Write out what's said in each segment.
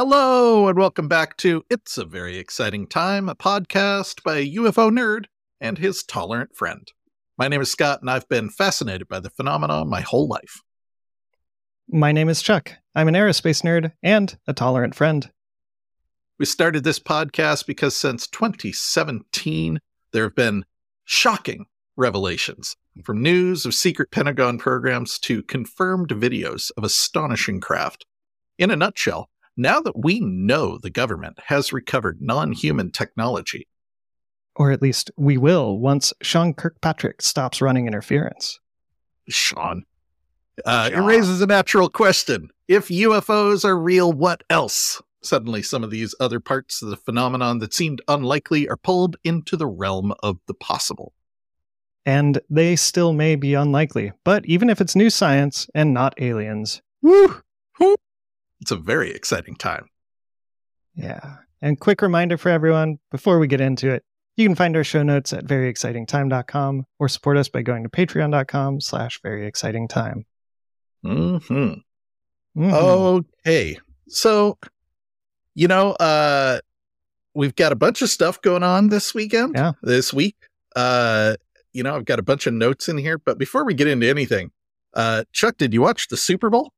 Hello, and welcome back to It's a Very Exciting Time, a podcast by a UFO nerd and his tolerant friend. My name is Scott, and I've been fascinated by the phenomenon my whole life. My name is Chuck. I'm an aerospace nerd and a tolerant friend. We started this podcast because since 2017, there have been shocking revelations from news of secret Pentagon programs to confirmed videos of astonishing craft. In a nutshell, now that we know the government has recovered non human technology, Or at least we will once Sean Kirkpatrick stops running interference. Sean, uh, it raises a natural question. If UFOs are real, what else? Suddenly, some of these other parts of the phenomenon that seemed unlikely are pulled into the realm of the possible. And they still may be unlikely, but even if it's new science and not aliens, Woo! It's a very exciting time. yeah. And quick reminder for everyone before we get into it, you can find our show notes at veryexcitingtime.com or support us by going to patreon.com slash veryexcitingtime. hmm Mhm. Okay. So, you know, uh we've got a bunch of stuff going on this weekend. Yeah. This week. Uh, you know, I've got a bunch of notes in here, but before we get into anything, uh Chuck, did you watch the Super Bowl?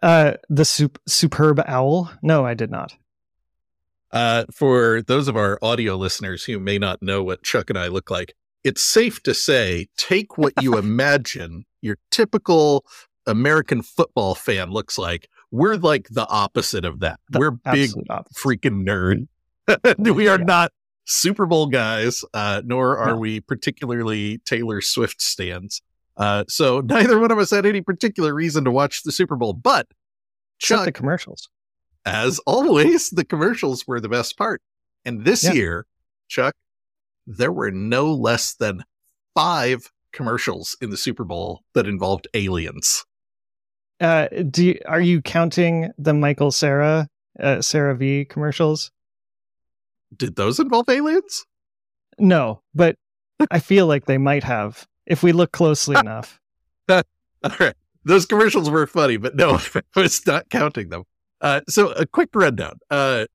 Uh, the sup- superb owl? No, I did not. Uh for those of our audio listeners who may not know what Chuck and I look like, it's safe to say take what you imagine your typical American football fan looks like. We're like the opposite of that. The We're big opposite. freaking nerd. we are Yeah. not Super Bowl guys, uh, nor are No. we particularly Taylor Swift stands. Uh, so neither one of us had any particular reason to watch the Super Bowl. But Except Chuck, the commercials. as always, the commercials were the best part. And this Yeah. year, Chuck, there were no less than five commercials in the Super Bowl that involved aliens. Uh, do you, are you counting the Michael Cera uh, CeraVe commercials? Did those involve aliens? No, but I feel like they might have if we look closely enough. All right. Those commercials were funny, but no, I was not counting them. Uh, so a quick rundown. Uh,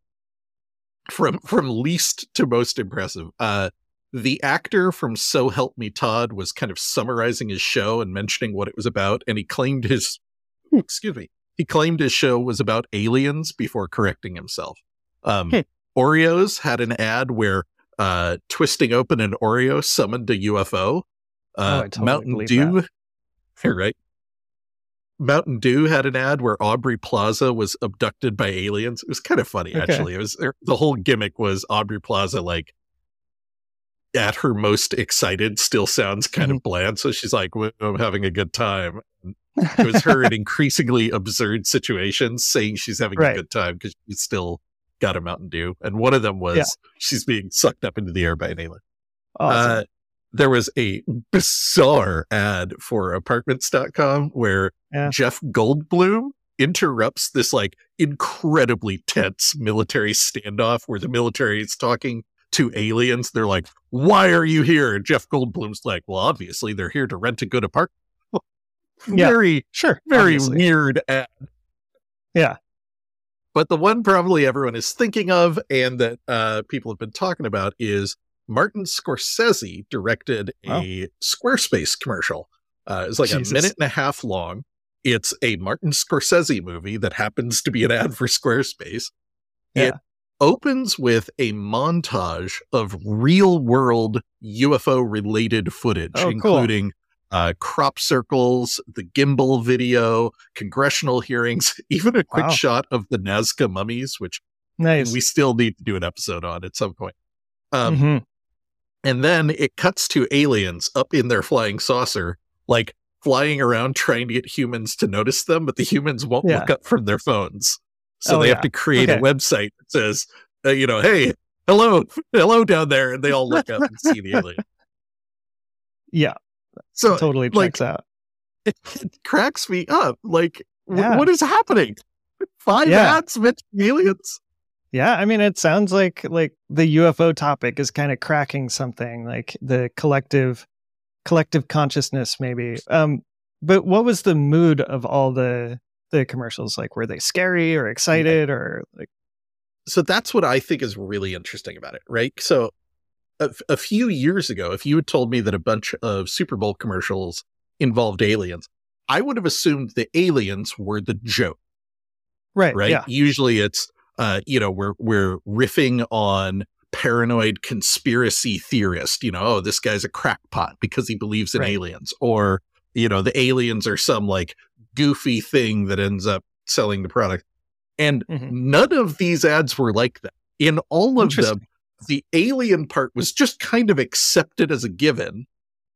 from from least to most impressive. Uh, the actor from So Help Me Todd was kind of summarizing his show and mentioning what it was about, and he claimed his excuse me. He claimed his show was about aliens before correcting himself. Um, Hmm. Oreos had an ad where uh, twisting open an Oreo summoned a UFO. Uh, Oh, totally Mountain Dew, you're right. Mountain Dew had an ad where Aubrey Plaza was abducted by aliens. It was kind of funny, Okay. actually. It was er, the whole gimmick was Aubrey Plaza like at her most excited still sounds kind Mm-hmm. of bland. So she's like, "Well, I'm having a good time. It was her in increasingly absurd situations saying she's having Right. a good time because she's still got a Mountain Dew. And one of them was Yeah. she's being sucked up into the air by an alien. Awesome. Uh, there was a bizarre ad for apartments.com where Yeah. Jeff Goldblum interrupts this like incredibly tense military standoff where the military is talking to aliens. They're like, Why are you here? And Jeff Goldblum's like, Well, obviously they're here to rent a good apartment. Yeah. Very, sure. very obviously. weird ad. Yeah. But the one probably everyone is thinking of and that uh, people have been talking about is Martin Scorsese directed a Squarespace commercial. Uh, it's like Jesus. a minute and a half long. It's a Martin Scorsese movie that happens to be an ad for Squarespace. It opens with a montage of real world UFO related footage, Oh, cool. including uh, crop circles, the gimbal video, congressional hearings, even a quick Wow. shot of the Nazca mummies, which Nice. we still need to do an episode on at some point. Um, Mhm. And then it cuts to aliens up in their flying saucer, like flying around trying to get humans to notice them, but the humans won't Yeah. look up from their phones. So Oh, they yeah. have to create Okay. a website that says, uh, you know, hey, hello, hello down there. And they all look up and see the alien. Yeah, So it totally like- checks out. it, it cracks me up. Like, Yeah. what is happening? Five ads mentioning aliens. Yeah, I mean, it sounds like like the UFO topic is kind of cracking something, like the collective collective consciousness, maybe. Um, but what was the mood of all the the commercials? Like, were they scary or excited or like? So that's what I think is really interesting about it, right? So a, a few years ago, if you had told me that a bunch of Super Bowl commercials involved aliens, I would have assumed the aliens were the joke, Right. right? Yeah. Usually it's, uh, you know, we're, we're riffing on paranoid conspiracy theorist, you know, oh, this guy's a crackpot because he believes in Right. aliens or, you know, the aliens are some like goofy thing that ends up selling the product. And Mhm. none of these ads were like that. In all of them, the alien part was just kind of accepted as a given.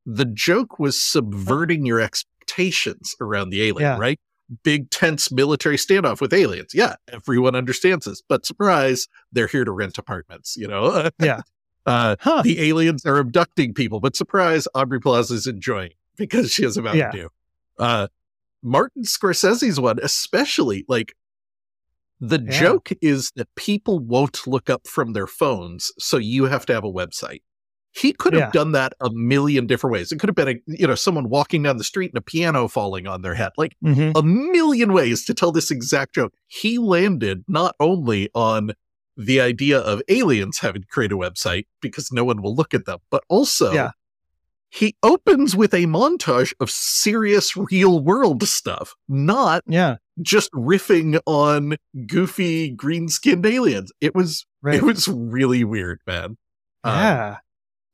The joke was subverting your expectations around the alien, Yeah. right? Big tense military standoff with aliens. Yeah, everyone understands this, but surprise, they're here to rent apartments, you know? Yeah. Uh, Huh. the aliens are abducting people, but surprise, Aubrey Plaza's enjoying it because she has a Mountain Yeah. Dew. Uh, Martin Scorsese's one, especially like the Yeah. joke is that people won't look up from their phones, so you have to have a website. He could have Yeah. done that a million different ways. It could have been a you know someone walking down the street and a piano falling on their head, like Mhm. a million ways to tell this exact joke. He landed not only on the idea of aliens having to create a website because no one will look at them, but also Yeah. he opens with a montage of serious real world stuff, not Yeah. just riffing on goofy green skinned aliens. It was Right. it was really weird, man. Um, yeah.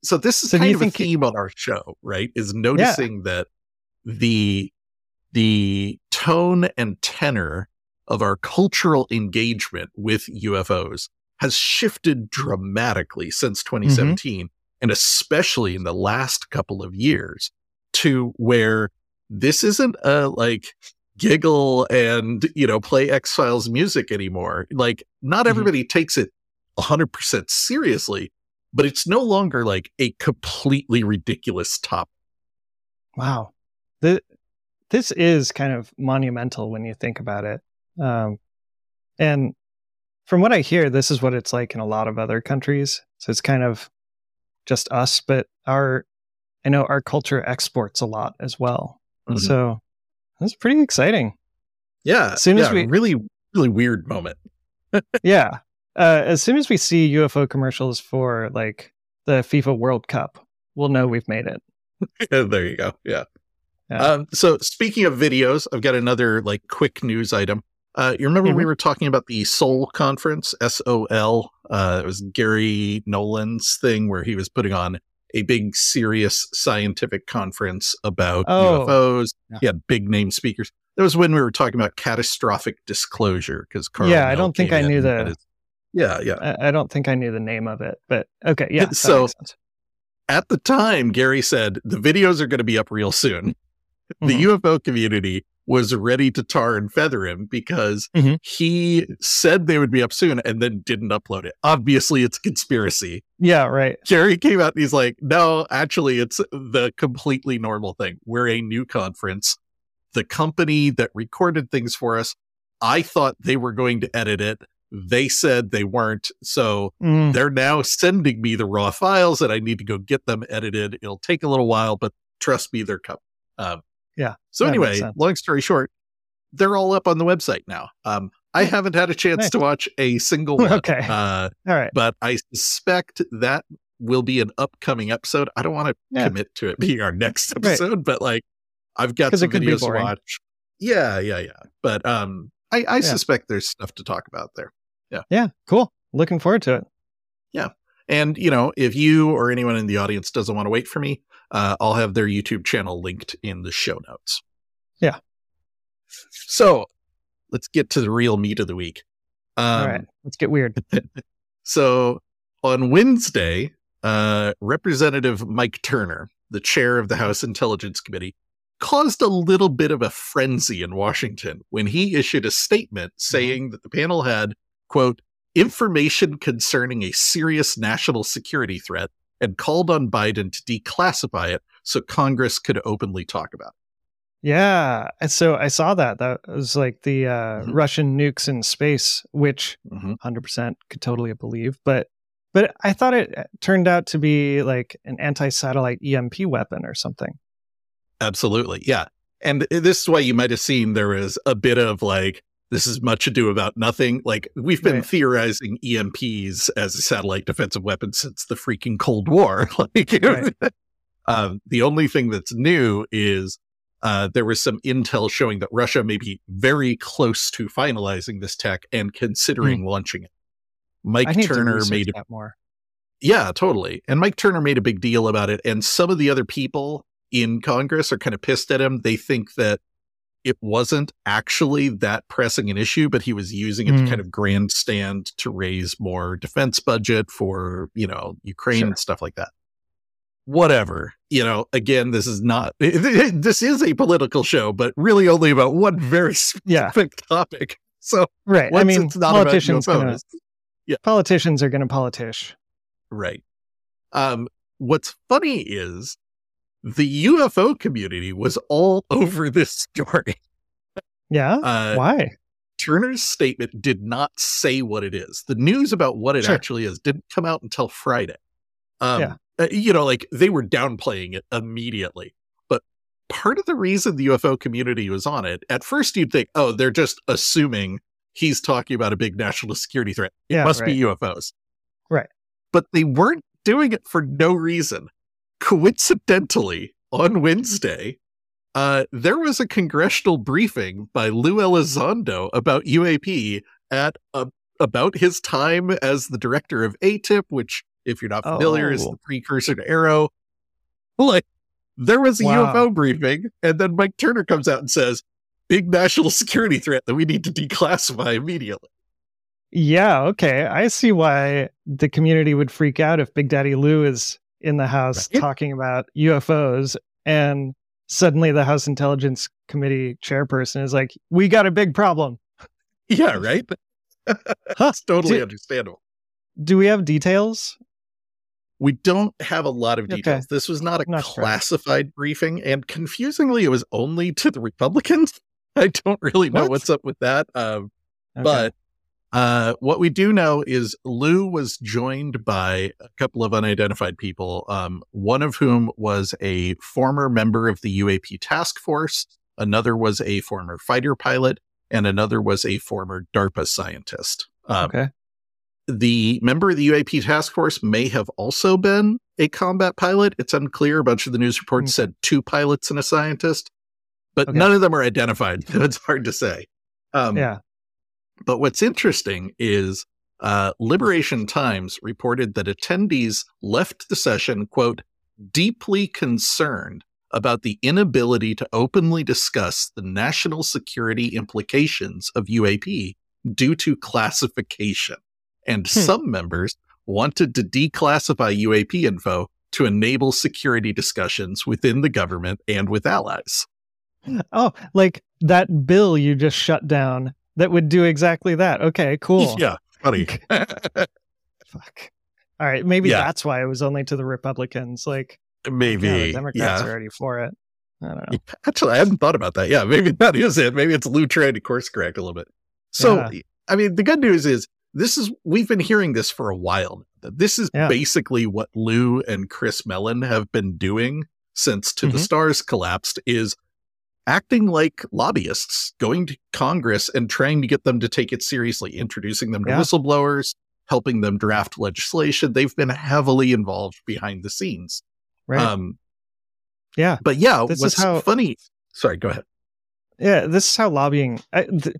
So this is So kind of a theme on our show, right? Is noticing that the the tone and tenor of our cultural engagement with UFOs has shifted dramatically since Mm-hmm. 2017 and especially in the last couple of years to where this isn't a like giggle and you know play X-Files music anymore. Like not Mhm. everybody takes it 100% seriously, but it's no longer like a completely ridiculous topic. Wow. The, this is kind of monumental when you think about it. Um, and from what I hear, this is what it's like in a lot of other countries. So it's kind of just us, but our, I know our culture exports a lot as well. Mhm. So that's pretty exciting. Yeah. As soon as yeah, we- really, really weird moment. yeah. Uh, as soon as we see UFO commercials for like the FIFA World Cup, we'll know we've made it. there you go. Yeah. Yeah. Um, so speaking of videos, I've got another like quick news item. Uh, you remember we Mhm. were talking about the SOL conference, S O L? Uh, it was Garry Nolan's thing where he was putting on a big, serious scientific conference about Oh. UFOs. Yeah. He had big name speakers. That was when we were talking about catastrophic disclosure because Carl. Yeah, I don't think I knew the- his- yeah, yeah. I, I don't think I knew the name of it, but okay. Yeah. So- At the time, Garry said the videos are going to be up real soon. the Mhm. UFO community was ready to tar and feather him because Mhm. he said they would be up soon and then didn't upload it. Obviously, it's a conspiracy. Yeah, right. Garry came out and he's like, no, actually, it's the completely normal thing. We're a new conference. The company that recorded things for us, I thought they were going to edit it. They said they weren't. So Mm, they're now sending me the raw files and I need to go get them edited. It'll take a little while, but trust me, they're coming. Um, Yeah, So anyway, long story short, they're all up on the website now. Um, I haven't had a chance Nice. to watch a single one. Okay. Uh, All right. but I suspect that will be an upcoming episode. I don't want to Yeah. commit to it being our next Right. episode, but like I've got some it could be videos to watch. Yeah, yeah, yeah. But um, I, I Yeah. suspect there's stuff to talk about there. Yeah. Yeah. Cool. Looking forward to it. Yeah. And, you know, if you or anyone in the audience doesn't want to wait for me, uh, I'll have their YouTube channel linked in the show notes. Yeah. So let's get to the real meat of the week. Um, All right. Let's get weird. So on Wednesday, uh, Representative Mike Turner, the chair of the House Intelligence Committee, caused a little bit of a frenzy in Washington when he issued a statement saying that the panel had, quote, information concerning a serious national security threat and called on Biden to declassify it so Congress could openly talk about Yeah. and So I saw that. That was like the uh, Mhm. Russian nukes in space, which it. Mhm. 100% could totally believe. But but I thought it uh, turned out to be like an anti-satellite EMP weapon or something. Absolutely. Yeah. and this is why you might have seen there was a bit of like this is much ado about nothing. Like we've been Right. theorizing EMPs as a satellite defensive weapon since the freaking Cold War. like, Right. um, the only thing that's new is uh, there was some intel showing that Russia may be very close to finalizing this tech and considering launching it. Mike Hmm. Turner made a more. yeah, totally. And Mike Turner made a big deal about it. And some of the other people in Congress are kind of pissed at him. They think that it wasn't actually that pressing an issue, but he was using it Mm. to kind of grandstand to raise more defense budget for, you know, Ukraine Sure. and stuff like that. Whatever. You know, again, this is not, this is a political show, but really only about one very Yeah, specific topic. So right. I mean, it's not about politicians gonna, UFOs, politicians are going to politish. Right. Um, what's funny is the UFO community was all over this story. Yeah. Uh, Why? Turner's statement did not say what it is. The news about what it Sure. actually is didn't come out until Friday. Um, Yeah. uh, you know, like they were downplaying it immediately. But part of the reason the UFO community was on it, at first you'd think, oh, they're just assuming he's talking about a big national security threat. It Yeah, must right. be UFOs. Right. But they weren't doing it for no reason. Coincidentally, on Wednesday, uh, there was a congressional briefing by Lue Elizondo about UAP at a, about his time as the director of AATIP, which, if you're not familiar, is Oh. the precursor to AARO. Like, there was a Wow. UFO briefing, and then Mike Turner comes out and says, "Big national security threat that we need to declassify immediately." Yeah. Okay. I see why the community would freak out if Big Daddy Lue is in the house Right. talking about UFOs and suddenly the House Intelligence Committee chairperson is like, "We got a big problem." Yeah, right. That's totally Did- understandable. Do we have details? We don't have a lot of Okay. details. This was not a Not classified briefing, and confusingly, it was only to the Republicans. I don't really know What? what's up with that. Um, Okay. But uh, what we do know is Lue was joined by a couple of unidentified people, um, one of whom was a former member of the UAP task force, another was a former fighter pilot, and another was a former DARPA scientist. Um, okay. the member of the UAP task force may have also been a combat pilot. It's unclear. A bunch of the news reports Okay. said two pilots and a scientist, but Okay. none of them are identified. So it's hard to say. Um, yeah. But what's interesting is uh, Liberation Times reported that attendees left the session, quote, deeply concerned about the inability to openly discuss the national security implications of UAP due to classification. And Hmm. some members wanted to declassify UAP info to enable security discussions within the government and with allies. Oh, like that bill you just shut down that would do exactly that. Okay. Cool. Yeah, funny. Fuck. All right. Maybe Yeah. that's why it was only to the Republicans. Like, Maybe. yeah, the Democrats yeah. are already for it. I don't know. Actually, I hadn't thought about that. Yeah, maybe that is it. Maybe it's Lue trying to course correct a little bit. So. I mean, the good news is this is we've been hearing this for a while. This is basically what Lue and Chris Mellon have been doing since To the Mhm. Stars collapsed is acting like lobbyists, going to Congress and trying to get them to take it seriously, introducing them to Yeah. whistleblowers, helping them draft legislation. They've been heavily involved behind the scenes. Right. Um, yeah. but yeah, This is how- funny. Sorry, go ahead. Yeah. This is how lobbying, I, th-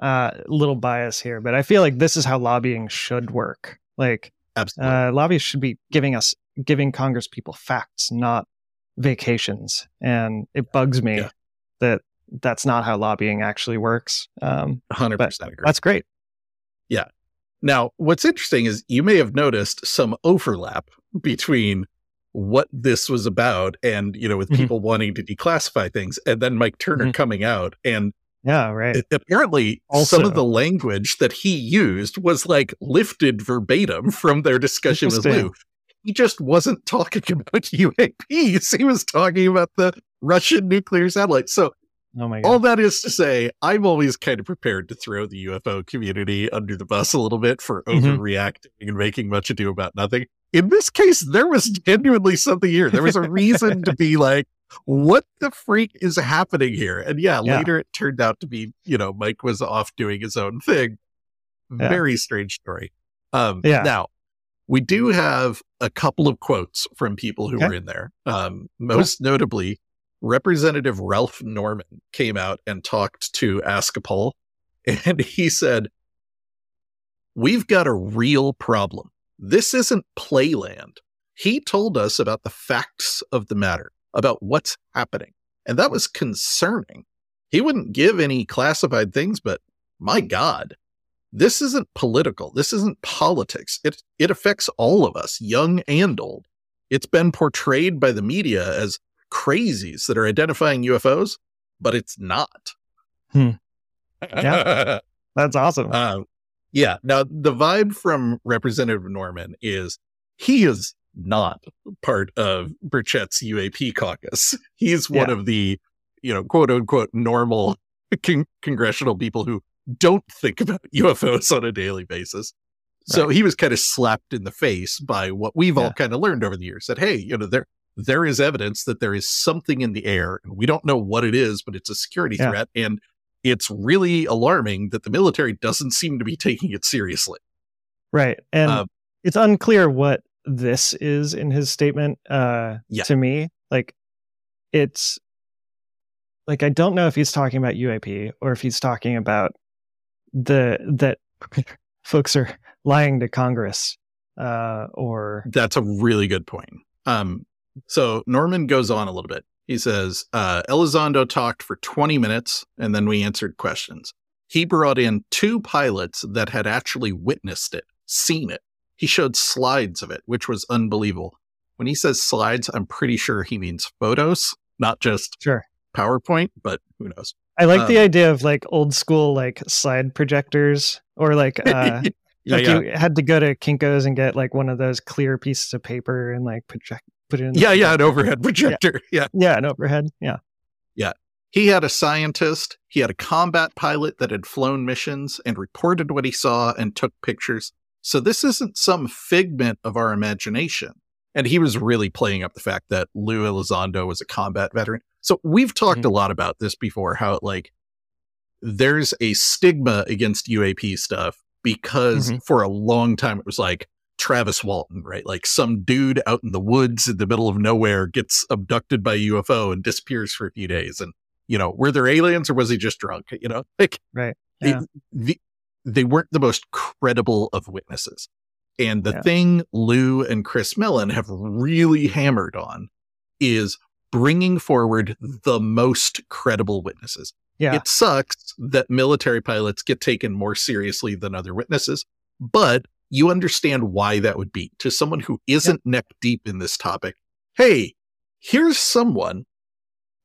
uh, little bias here, but I feel like this is how lobbying should work. Like, Absolutely. uh, lobbyists should be giving us, giving Congress people facts, not vacations. And it bugs me Yeah. That that's not how lobbying actually works. Um, 100% agree. that's great. Yeah. Now, what's interesting is you may have noticed some overlap between what this was about and, you know, with Mhm. people wanting to declassify things and then Mike Turner Mhm. coming out. And Yeah. Right. apparently, Also- some of the language that he used was like lifted verbatim from their discussion with. Lue. He just wasn't talking about UAPs. He was talking about the Russian nuclear satellites. So oh my God. all that is to say, I'm always kind of prepared to throw the UFO community under the bus a little bit for Mhm. overreacting and making much ado about nothing. In this case, there was genuinely something here. There was a reason to be like, what the freak is happening here? And yeah, Yeah. later it turned out to be, you know, Mike was off doing his own thing. Yeah. Very strange story. Um, Yeah. Now, we do have a couple of quotes from people who Okay. were in there. Um, most notably, Representative Ralph Norman came out and talked to AskaPol, and he said, We've got a real problem. This isn't playland. He told us about the facts of the matter, about what's happening. And that was concerning. He wouldn't give any classified things, but my God, this isn't political. This isn't politics. It, it affects all of us, young and old. It's been portrayed by the media as crazies that are identifying UFOs, but it's not. Hmm. Yeah. That's awesome. Um, yeah. Now, the vibe from Representative Norman is he is not part of Burchett's UAP caucus. He's one Yeah. of the, you know, quote unquote, normal con- congressional people who don't think about UFOs on a daily basis. So he was kind of slapped in the face by what we've all kind of learned over the years that, hey, you know, there, there is evidence that there is something in the air and we don't know what it is, but it's a security Yeah. threat. And it's really alarming that the military doesn't seem to be taking it seriously. Right. And Uh, it's unclear what this is in his statement uh Yeah. to me. Like it's like I don't know if he's talking about UAP or if he's talking about the that folks are lying to Congress uh or That's a really good point. Um, so Norman goes on a little bit. He says, uh, Elizondo talked for 20 minutes and then we answered questions. He brought in two pilots that had actually witnessed it, seen it. He showed slides of it, which was unbelievable. When he says slides, I'm pretty sure he means photos, not just sure. PowerPoint, but who knows? I like the Um, idea of like old school like slide projectors or like uh yeah, like yeah. you had to go to Kinko's and get like one of those clear pieces of paper and like project put it in Yeah, yeah, an overhead projector. yeah. yeah an overhead yeah yeah. He had a scientist, he had a combat pilot that had flown missions and reported what he saw and took pictures. So this isn't some figment of our imagination. And he was really playing up the fact that Lue Elizondo was a combat veteran. So we've talked a lot about this before, how like there's a stigma against UAP stuff because Mhm. for a long time it was like Travis Walton, right? Like some dude out in the woods in the middle of nowhere gets abducted by a UFO and disappears for a few days. And, you know, were there aliens or was he just drunk? You know, like right they- yeah the, they weren't the most credible of witnesses. And the Yeah. thing Lue and Chris Mellon have really hammered on is bringing forward the most credible witnesses. yeah It sucks that military pilots get taken more seriously than other witnesses, but you understand why that would be to someone who isn't neck deep in this topic. Hey, here's someone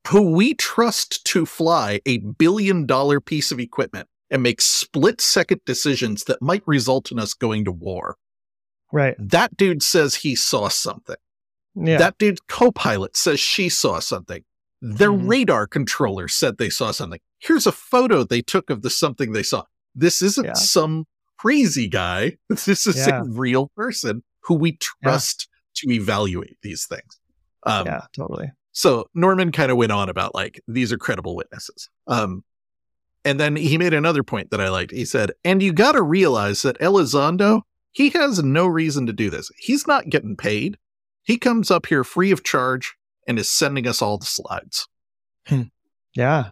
who we trust to fly a billion dollar piece of equipment and make split second decisions that might result in us going to war. right That dude says he saw something. yeah That dude's co-pilot says she saw something. Their Mhm. radar controller said they saw something. Here's a photo they took of the something they saw. This isn't Yeah. some crazy guy. This is Yeah. a real person who we trust to evaluate these things. Um, yeah totally so Norman kind of went on about like these are credible witnesses. Um, and then he made another point that I liked. He said, "And you got to realize that Elizondo, he has no reason to do this. He's not getting paid. He comes up here free of charge and is sending us all the slides." yeah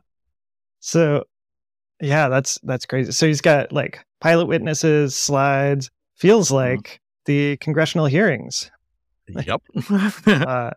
so yeah that's that's crazy so he's got like pilot witnesses slides feels like the congressional hearings Yep. uh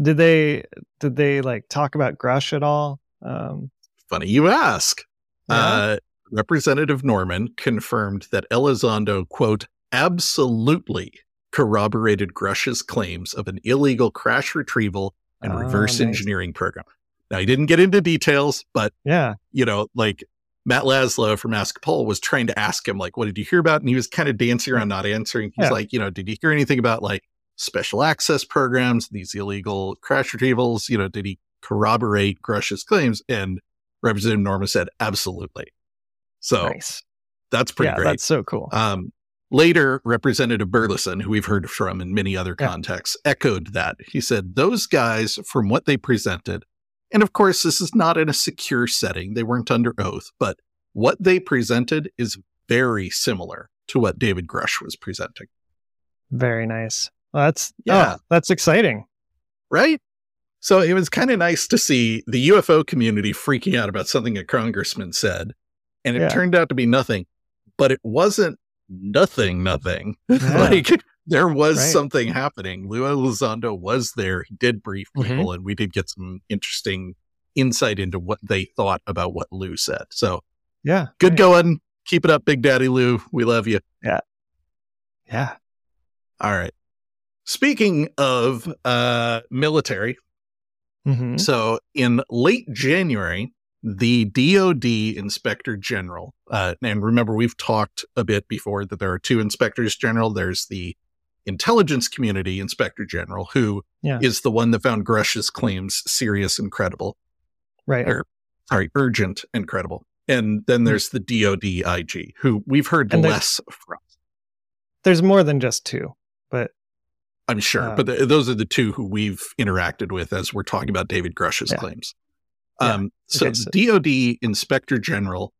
did they did they like talk about grush at all um Funny you ask. Yeah. Uh, Representative Norman confirmed that Elizondo, quote, absolutely corroborated Grush's claims of an illegal crash retrieval and Ah, reverse nice. engineering program. Now, he didn't get into details, but, yeah you know, like Matt Laslo from Ask Paul was trying to ask him, like, what did you hear about? And he was kind of dancing around, not answering. He's Yeah. like, you know, did you hear anything about like special access programs, these illegal crash retrievals? You know, did he corroborate Grush's claims? And Representative Norma said, absolutely. So nice that's pretty yeah great. that's so cool Um, Later, Representative Burlison, who we've heard from in many other Yeah. contexts, echoed that. He said, Those guys, from what they presented, and of course, this is not in a secure setting, they weren't under oath, but what they presented is very similar to what David Grush was presenting, Very nice. Well, that's oh, Yeah. oh, that's exciting. right? So it was kind of nice to see the UFO community freaking out about something a congressman said, and it Yeah. turned out to be nothing, but it wasn't nothing, nothing. Yeah. like there was Right. something happening. Lue Elizondo was there. He did brief Mhm. people, and we did get some interesting insight into what they thought about what Lue said. So Yeah. good right. going. Keep it up, Big Daddy Lue. We love you. Yeah. Yeah. All right. Speaking of uh, military, mm-hmm. So in late January, the DoD Inspector General, uh, and remember we've talked a bit before that there are two inspectors general. There's the intelligence community inspector general, who is Yeah. the one that found Grush's claims serious and credible, Right. or sorry, urgent and credible. And then there's the DoD IG, who we've heard Hmm. Less from. There's more than just two, but I'm sure, Um, but th- those are the two who we've interacted with as we're talking about David Grush's Yeah. claims. Yeah. Um, so, Okay, so- DoD Inspector General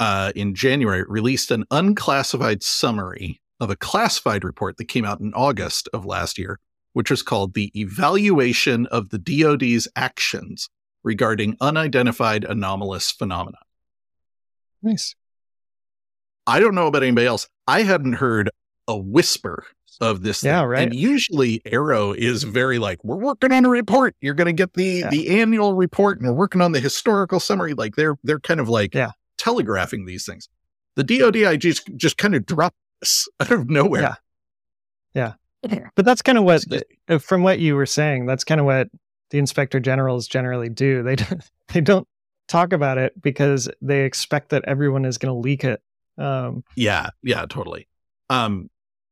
uh, in January released an unclassified summary of a classified report that came out in August of last year, which was called the Evaluation of the DoD's Actions Regarding Unidentified Anomalous Phenomena. nice. I don't know about anybody else. I hadn't heard a whisper of this. Yeah, thing. right. And usually AARO is very like, we're working on a report. You're going to get the Yeah. the annual report, and we're working on the historical summary. Like they're they're kind of like Yeah. telegraphing these things. The DoD just just kind of dropped out of nowhere. Yeah. yeah. But that's kind of what, uh, from what you were saying, that's kind of what the inspector generals generally do. They don't, they don't talk about it because they expect that everyone is going to leak it. Um, Yeah, yeah, totally. Um,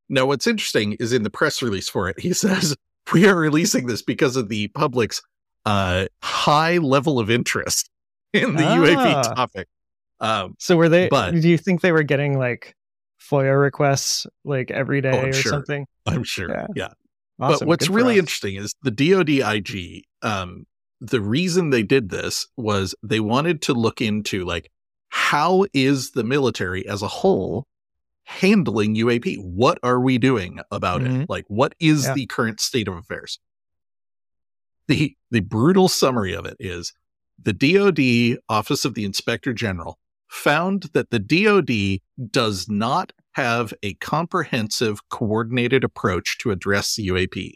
now, what's interesting is in the press release for it, he says, We are releasing this because of the public's uh, high level of interest in the Ah. UAP topic. Um, so were they? But- do you think they were getting like FOIA requests like every day I'm or sure. something? I'm sure. Yeah. Yeah. Awesome. But what's Good really interesting is the DoD IG. Um, the reason they did this was they wanted to look into like how is the military as a whole handling UAP? What are we doing about Mhm. it? Like, what is Yeah. the current state of affairs? The the brutal summary of it is the DoD Office of the Inspector General found that the DoD does not have a comprehensive, coordinated approach to address the UAP.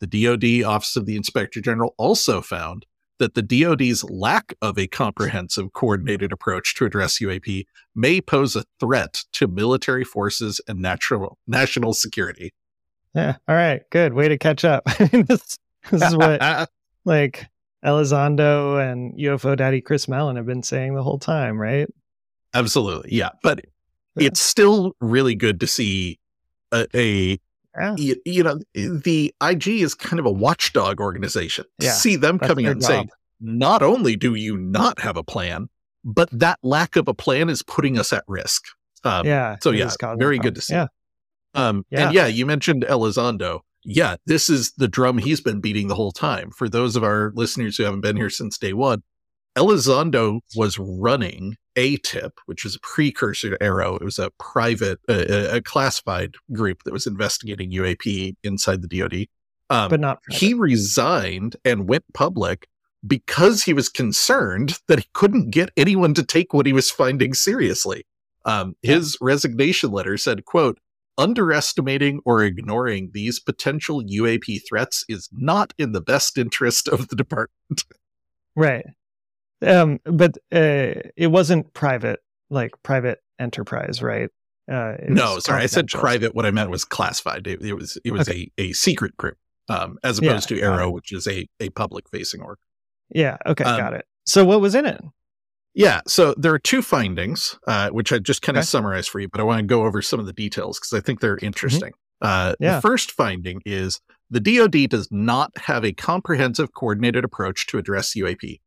The DoD Office of the Inspector General also found that the DoD's lack of a comprehensive, coordinated approach to address UAP may pose a threat to military forces and natural national security. Yeah. All right. Good. Way to catch up. this, this is what like Elizondo and UFO Daddy Chris Mellon have been saying the whole time, right? Absolutely, yeah. But it's still really good to see a, a Yeah. you, you know the IG is kind of a watchdog organization. To Yeah, see them coming out and saying, not only do you not have a plan, but that lack of a plan is putting us at risk. Um, yeah. so yeah, very good to see. Yeah. Um, Yeah. And yeah, you mentioned Elizondo. Yeah, this is the drum he's been beating the whole time. For those of our listeners who haven't been here since day one, Elizondo was running AATIP, which was a precursor to AARO. It was a private, uh, a- classified group that was investigating UAP inside the DoD. Um, But not he resigned and went public because he was concerned that he couldn't get anyone to take what he was finding seriously. Um, his resignation letter said, quote, underestimating or ignoring these potential UAP threats is not in the best interest of the department. right. Um, but uh, it wasn't private, like private enterprise, right? Uh, No, sorry, I said private. What I meant was classified. It, it was it was a, a secret group, um, as Yeah, opposed to AARO, which is a a public facing org. Yeah. Okay. Um, got it. So what was in it? Yeah, so there are two findings, uh, which I just kind of Okay. summarized for you, but I want to go over some of the details because I think they're interesting. Uh, Yeah. The first finding is the DoD does not have a comprehensive, coordinated approach to address UAP.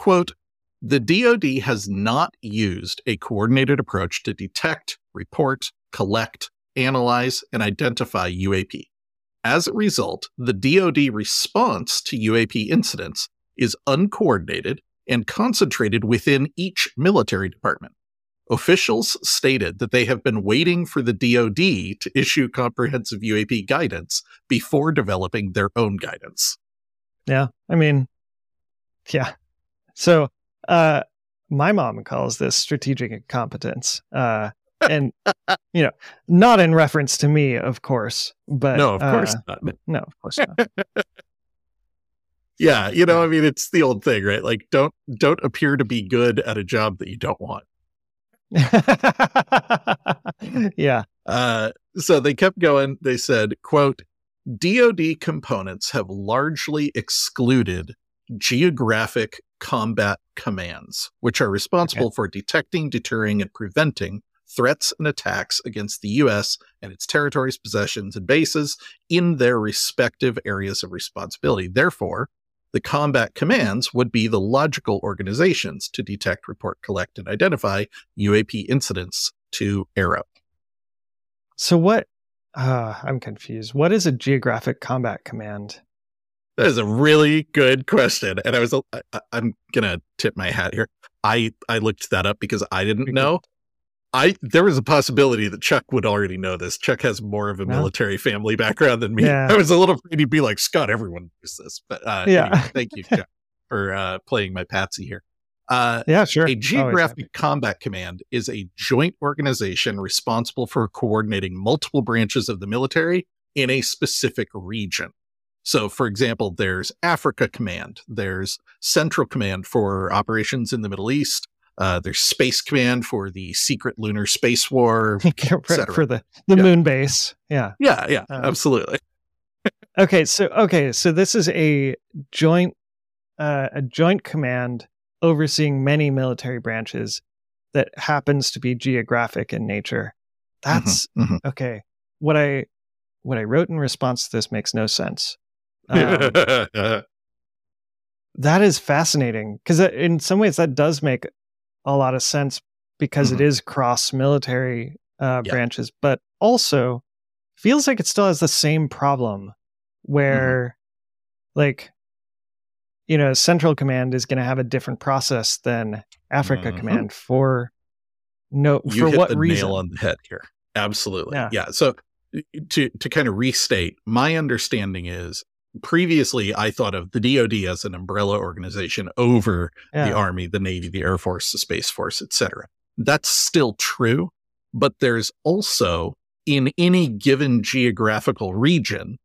Quote, the DoD has not used a coordinated approach to detect, report, collect, analyze, and identify UAP. As a result, the DoD response to UAP incidents is uncoordinated and concentrated within each military department. Officials stated that they have been waiting for the DoD to issue comprehensive UAP guidance before developing their own guidance. Yeah. I mean, yeah. So, uh, my mom calls this strategic incompetence. Uh, and you know, not in reference to me, of course, but no, of course uh, not. no, of course not. yeah, you know, I mean, it's the old thing, right? Like, don't don't appear to be good at a job that you don't want. yeah. Uh, so they kept going. They said, "quote DoD components have largely excluded geographic combat commands, which are responsible okay. for detecting, deterring, and preventing threats and attacks against the U.S. and its territories, possessions, and bases in their respective areas of responsibility. Therefore, the combat commands would be the logical organizations to detect, report, collect, and identify UAP incidents to AARO. So, what? Uh, I'm confused. What is a geographic combat command? That is a really good question, and I was I, am gonna tip my hat here. I I looked that up because I didn't know. I there was a possibility that Chuck would already know this. Chuck has more of a no. military family background than me. Yeah. I was a little afraid he'd be like Scott. Everyone knows this, but uh, yeah. Anyway, thank you, Chuck, for uh, playing my patsy here. Uh, yeah, sure. A geographic combat command is a joint organization responsible for coordinating multiple branches of the military in a specific region. So, for example, there's Africa Command, there's Central Command for operations in the Middle East, uh, there's Space Command for the secret lunar space war, for the the yeah. moon base. Yeah, yeah, yeah, um, absolutely. okay, so okay, so this is a joint uh, a joint command overseeing many military branches that happens to be geographic in nature. That's mm-hmm, mm-hmm. okay. What I what I wrote in response to this makes no sense. Um, that is fascinating because in some ways that does make a lot of sense because mm-hmm. it is cross military uh, yeah. branches, but also feels like it still has the same problem mm-hmm. where, mm-hmm. like, you know, Central Command is going to have a different process than Africa mm-hmm. Command for no you for hit what the reason? Nail on the head here. Absolutely. Yeah. yeah. So to to kind of restate, my understanding is previously I thought of the DoD as an umbrella organization over yeah. the Army, the Navy, the Air Force, the Space Force, etc. That's still true, but there's also in any given geographical region,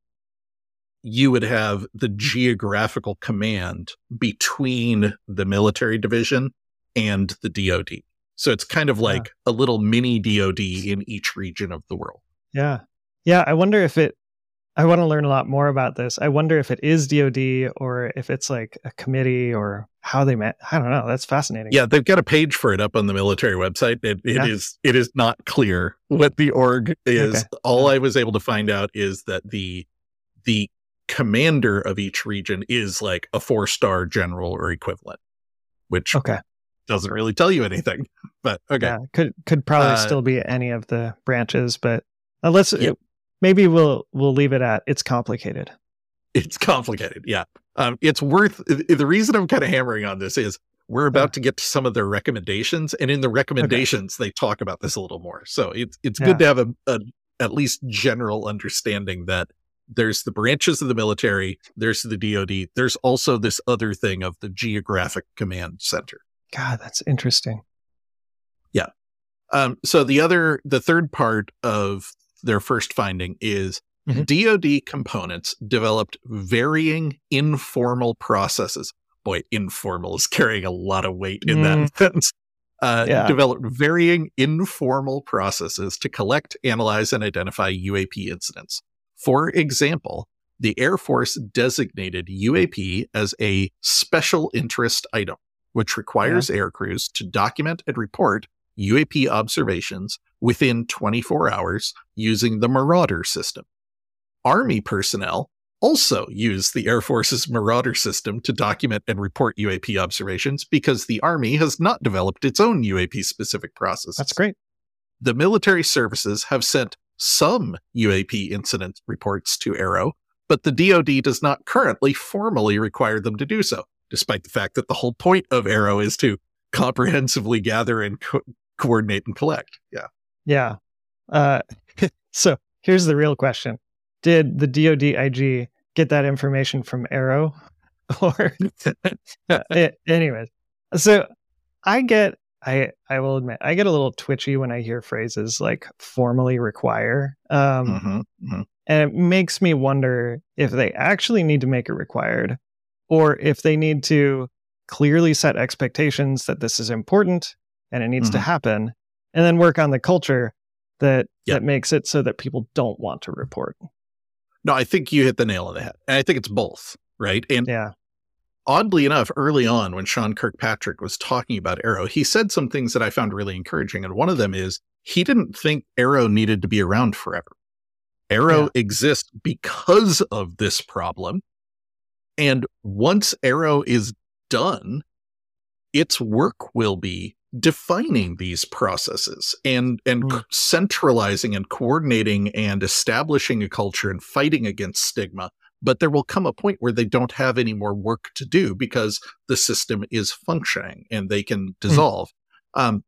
you would have the geographical command between the military division and the DoD. So it's kind of like yeah. a little mini DoD in each region of the world. Yeah. Yeah. I wonder if it I want to learn a lot more about this. I wonder if it is DoD or if it's like a committee or how they met. I don't know. That's fascinating. Yeah, they've got a page for it up on the military website. It, it yeah. is it is not clear what the org is. Okay. All I was able to find out is that the the commander of each region is like a four star general or equivalent, which okay doesn't really tell you anything. But okay, yeah, could could probably uh, still be any of the branches, but uh, let's yep maybe we'll we'll leave it at it's complicated. It's complicated. Yeah. Um, it's worth the reason I'm kind of hammering on this is we're about yeah. to get to some of their recommendations, and in the recommendations okay. they talk about this a little more. So it's it's yeah. good to have a, a at least general understanding that there's the branches of the military, there's the DoD, there's also this other thing of the geographic command center. God, that's interesting. Yeah. Um, so the other, the third part of their first finding is mm-hmm. DoD components developed varying informal processes. Boy, informal is carrying a lot of weight in mm. that sentence. Uh, yeah. Developed varying informal processes to collect, analyze, and identify UAP incidents. For example, the Air Force designated UAP as a special interest item, which requires yeah. air crews to document and report UAP observations within 24 hours using the Marauder system. Army personnel also use the Air Force's Marauder system to document and report UAP observations because the Army has not developed its own UAP specific process. That's great. The military services have sent some UAP incident reports to AARO, but the DoD does not currently formally require them to do so, despite the fact that the whole point of AARO is to comprehensively gather and co- coordinate and collect. Yeah. Yeah. Uh, so here's the real question Did the DoD IG get that information from AARO? Or, anyways, so I get I I will admit I get a little twitchy when I hear phrases like formally require. Um, mm-hmm, mm-hmm. And it makes me wonder if they actually need to make it required or if they need to clearly set expectations that this is important and it needs mm-hmm. to happen and then work on the culture that yep. that makes it so that people don't want to report. No, I think you hit the nail on the head. And I think it's both, right? And yeah oddly enough, early on when Sean Kirkpatrick was talking about AARO he said some things that I found really encouraging. And one of them is he didn't think AARO needed to be around forever. AARO yeah. exists because of this problem. And once AARO is done, its work will be defining these processes and and mm. centralizing and coordinating and establishing a culture and fighting against stigma but there will come a point where they don't have any more work to do because the system is functioning and they can hmm. dissolve. Mm. Um,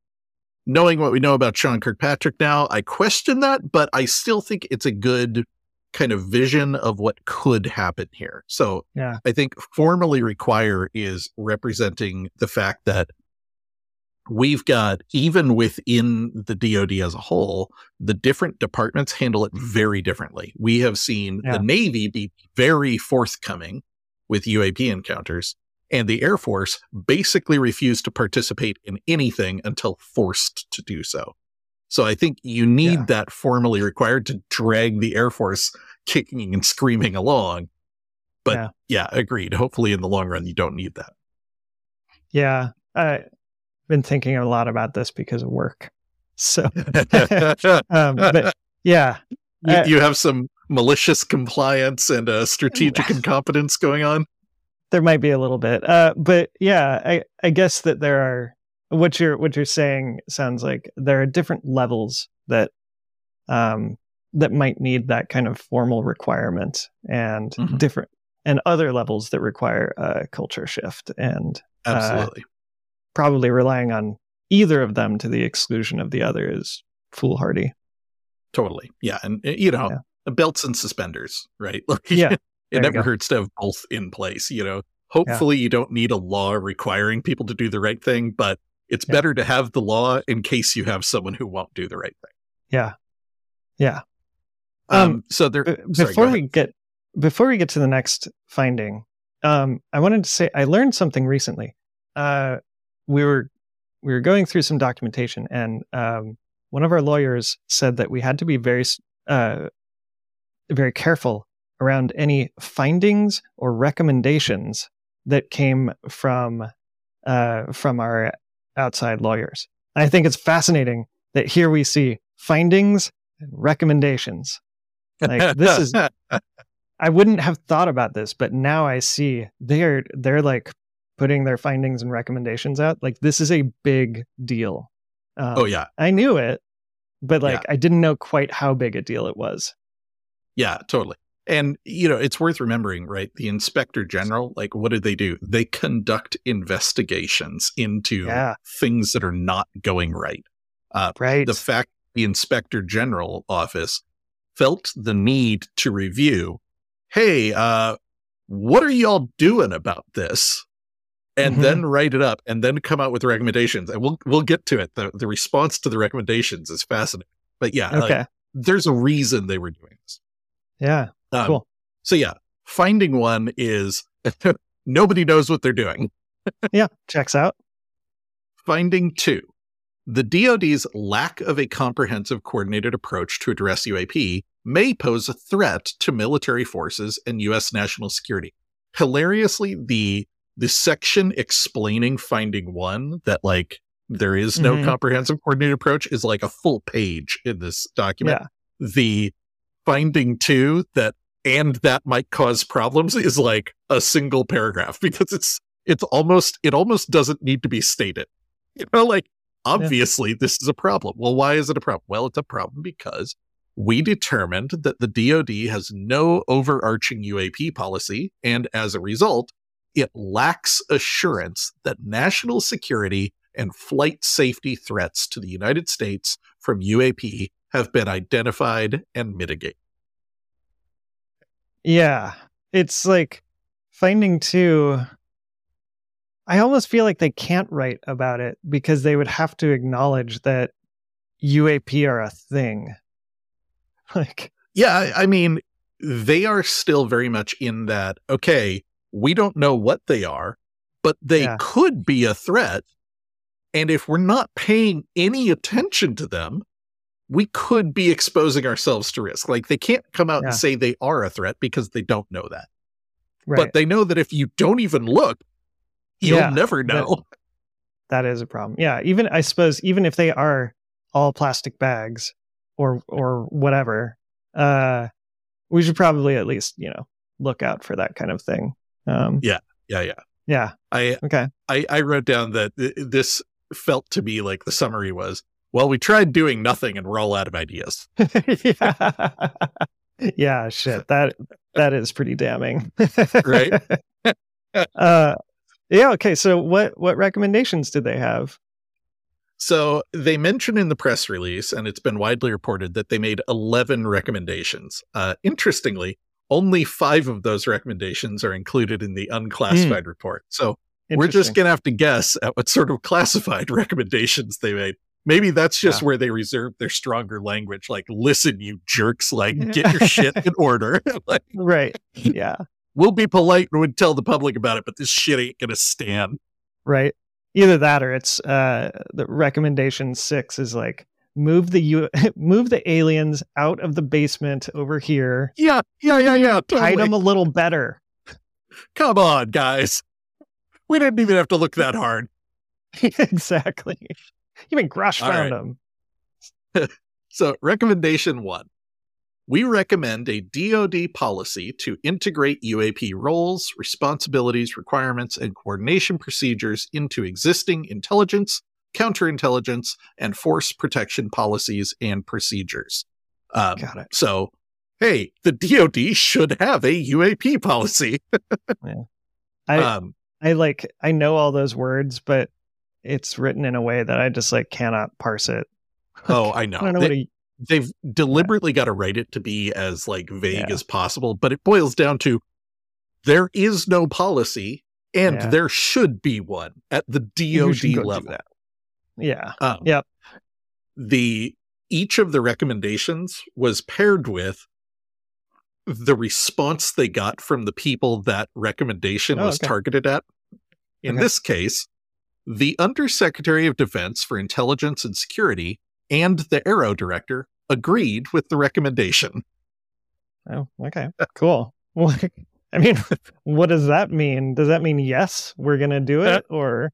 knowing what we know about Sean Kirkpatrick now, I question that, but I still think it's a good kind of vision of what could happen here. So yeah. I think formally require is representing the fact that we've got even within the DoD as a whole, the different departments handle it very differently. We have seen yeah. the Navy be very forthcoming with UAP encounters, and the Air Force basically refuse to participate in anything until forced to do so. So I think you need yeah. that formally required to drag the Air Force kicking and screaming along. But yeah, yeah agreed. Hopefully, in the long run, you don't need that. Yeah. Uh, been thinking a lot about this because of work. So, um, but yeah, you, uh, you, have some malicious compliance and uh, strategic incompetence going on. There might be a little bit, uh, but yeah, I, I guess that there are what you're what you're saying sounds like there are different levels that um, that might need that kind of formal requirement and mm-hmm. different and other levels that require a culture shift and uh, absolutely probably relying on either of them to the exclusion of the other is foolhardy. Totally. Yeah. And, eh, you know, yeah. belts and suspenders, right? Like, yeah. it never hurts to have both in place, you know. Hopefully, yeah. you don't need a law requiring people to do the right thing, but it's yeah. better to have the law in case you have someone who won't do the right thing. Yeah. Yeah. Um, um so there sorry, before we get before we get to the next finding, um, I wanted to say I learned something recently. Uh, we were we were going through some documentation, and um, one of our lawyers said that we had to be very uh, very careful around any findings or recommendations that came from uh, from our outside lawyers. And I think it's fascinating that here we see findings and recommendations. Like this is I wouldn't have thought about this, but now I see they're they're like putting their findings and recommendations out. Like this is a big deal. Um, oh yeah, I knew it, but like yeah. I didn't know quite how big a deal it was. Yeah, totally. And you know, it's worth remembering, right? The inspector general, like, what did they do? They conduct investigations into yeah. things that are not going right. Uh, right. The fact the inspector general office felt the need to review, hey, uh, what are y'all doing about this? And mm-hmm. then write it up and then come out with recommendations. And we'll we'll get to it. The the response to the recommendations is fascinating. But yeah, okay. Like, there's a reason they were doing this. Yeah. Um, cool. So yeah, finding one is nobody knows what they're doing. yeah, checks out. Finding two. The DoD's lack of a comprehensive coordinated approach to address UAP may pose a threat to military forces and U.S. national security. Hilariously, the the section explaining finding one that like there is no mm-hmm. comprehensive coordinated approach is like a full page in this document. Yeah. The finding two that and that might cause problems is like a single paragraph because it's it's almost it almost doesn't need to be stated. You know, like obviously yeah. this is a problem. Well, why is it a problem? Well, it's a problem because we determined that the DoD has no overarching UAP policy, and as a result, it lacks assurance that national security and flight safety threats to the United States from UAP have been identified and mitigated. Yeah. It's like finding two. I almost feel like they can't write about it because they would have to acknowledge that UAP are a thing. Like, yeah, I mean, they are still very much in that, okay, we don't know what they are, but they yeah. could be a threat. And if we're not paying any attention to them, we could be exposing ourselves to risk. Like they can't come out yeah. and say they are a threat because they don't know that. Right. But they know that if you don't even look, you'll yeah, never know. That, that is a problem. Yeah, even I suppose even if they are all plastic bags or or whatever, uh we should probably at least, you know, look out for that kind of thing. Um Yeah. Yeah, yeah. Yeah. I okay. I I wrote down that th- this felt to me like the summary was well, we tried doing nothing and we're all out of ideas. yeah. yeah, shit. That that is pretty damning. right? uh yeah, okay. So what what recommendations did they have? So they mention in the press release, and it's been widely reported that they made 11 recommendations. Uh, interestingly, only five of those recommendations are included in the unclassified mm. report. So we're just going to have to guess at what sort of classified recommendations they made. Maybe that's just yeah. where they reserve their stronger language. Like, listen, you jerks, like, get your shit in order. like, right. Yeah. We'll be polite and we'd tell the public about it, but this shit ain't going to stand. Right. Either that or it's uh, the recommendation six is like, move the U- move the aliens out of the basement over here. Yeah, yeah, yeah, yeah. Totally. Hide them a little better. Come on, guys. We didn't even have to look that hard. exactly. Even Grusch found right. them. so, recommendation one we recommend a DoD policy to integrate UAP roles, responsibilities, requirements, and coordination procedures into existing intelligence, counterintelligence, and force protection policies and procedures. Um, Got it. So, hey, the DoD should have a UAP policy. yeah. I, um, I like, I know all those words, but it's written in a way that I just like cannot parse it. Oh, I know. I don't know they, they've deliberately yeah. got to write it to be as like vague yeah. as possible, but it boils down to there is no policy and yeah. there should be one at the DoD level. Yeah. Um, yep. The each of the recommendations was paired with the response they got from the people that recommendation oh, was okay. targeted at. In okay. this case, the Undersecretary of Defense for Intelligence and Security and the AARO director agreed with the recommendation. Oh, okay. Cool. I mean, what does that mean? Does that mean yes, we're going to do it or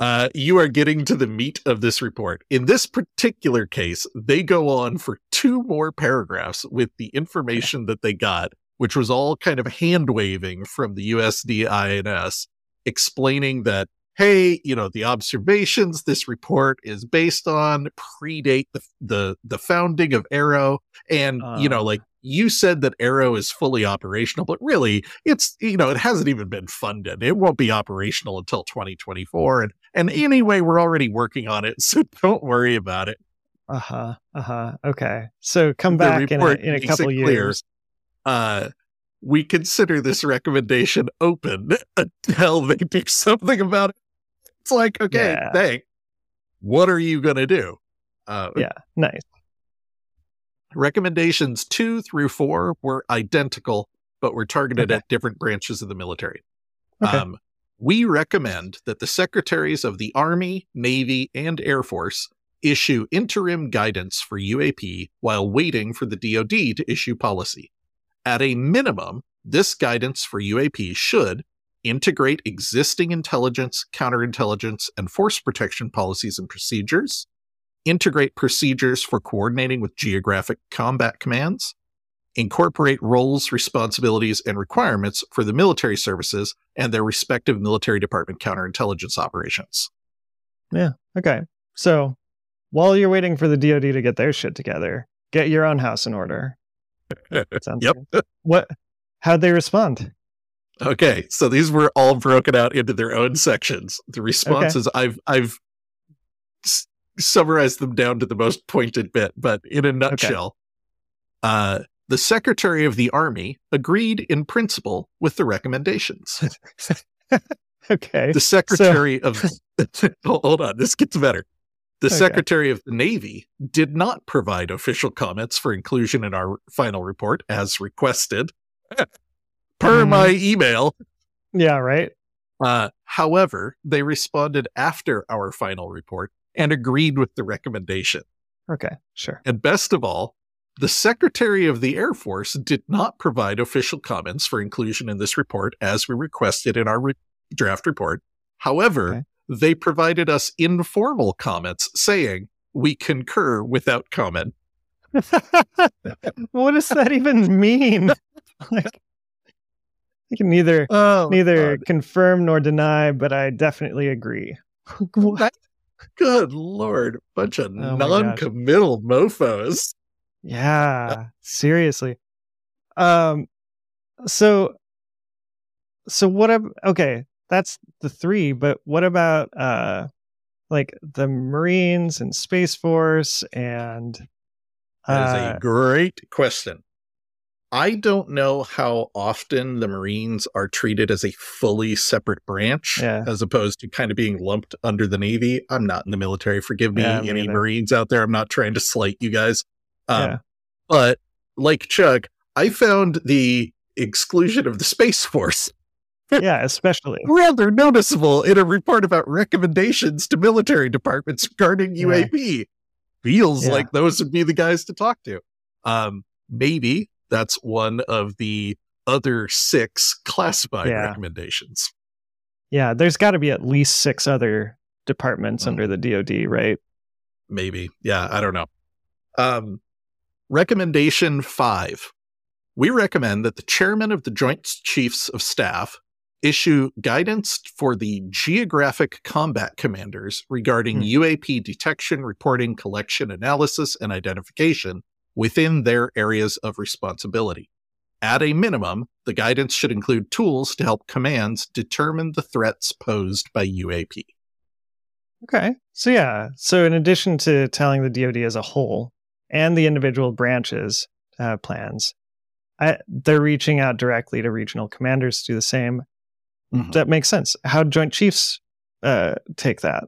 uh, you are getting to the meat of this report. In this particular case, they go on for two more paragraphs with the information that they got, which was all kind of hand waving from the USD INS, explaining that hey, you know, the observations this report is based on predate the the, the founding of AARO. and uh, you know, like you said that AARO is fully operational, but really, it's you know, it hasn't even been funded. It won't be operational until 2024, and and anyway, we're already working on it, so don't worry about it. Uh huh. Uh huh. Okay. So come back in a, in a couple years. Uh, we consider this recommendation open until they do something about it. It's like, okay, yeah. thanks. What are you going to do? Uh, yeah, nice. Recommendations two through four were identical, but were targeted okay. at different branches of the military. Okay. Um, we recommend that the secretaries of the Army, Navy, and Air Force issue interim guidance for UAP while waiting for the DoD to issue policy. At a minimum, this guidance for UAP should integrate existing intelligence, counterintelligence, and force protection policies and procedures, integrate procedures for coordinating with geographic combat commands, incorporate roles, responsibilities, and requirements for the military services and their respective military department counterintelligence operations. Yeah. Okay. So while you're waiting for the DoD to get their shit together, get your own house in order. Sounds Yep. good. What? How'd they respond? Okay, so these were all broken out into their own sections. The responses I've I've s- summarized them down to the most pointed bit, but in a nutshell, okay. uh, the Secretary of the Army agreed in principle with the recommendations. Okay. The Secretary of Hold on, this gets better. The Okay. Secretary of the Navy did not provide official comments for inclusion in our final report as requested. Per Mhm. my email, Yeah. Right. Uh, however, they responded after our final report and agreed with the recommendation. Okay. Sure. And best of all, the Secretary of the Air Force did not provide official comments for inclusion in this report as we requested in our re- draft report. However, Okay. they provided us informal comments saying, we concur without comment. what does that even mean? like, you can neither Oh, neither confirm nor deny, but I definitely agree. What? Good Lord. Bunch of Oh my non committal mofos. Yeah, seriously. Um, so, so what? Ab- okay, that's the three, but what about uh, like the Marines and Space Force and That is uh, a great question. I don't know how often the Marines are treated as a fully separate branch Yeah. as opposed to kind of being lumped under the Navy. I'm not in the military. Forgive me, Yeah, any either. Marines out there. I'm not trying to slight you guys. Um, yeah, But like Chuck, I found the exclusion of the Space Force yeah, especially. rather noticeable in a report about recommendations to military departments regarding Yeah. UAP. Feels Yeah. like those would be the guys to talk to. Um, maybe that's one of the other six classified Yeah. recommendations. Yeah, there's got to be at least six other departments Mhm. under the DoD, right? Maybe. Yeah, I don't know. Um, recommendation five. We recommend that the chairman of the Joint Chiefs of Staff issue guidance for the geographic combat commanders regarding Hmm. UAP detection, reporting, collection, analysis, and identification within their areas of responsibility. At a minimum, the guidance should include tools to help commands determine the threats posed by UAP. Okay. So yeah, so in addition to telling the DoD as a whole and the individual branches uh, plans, I, they're reaching out directly to regional commanders to do the same. Mhm. That makes sense. How Joint Chiefs uh, take that?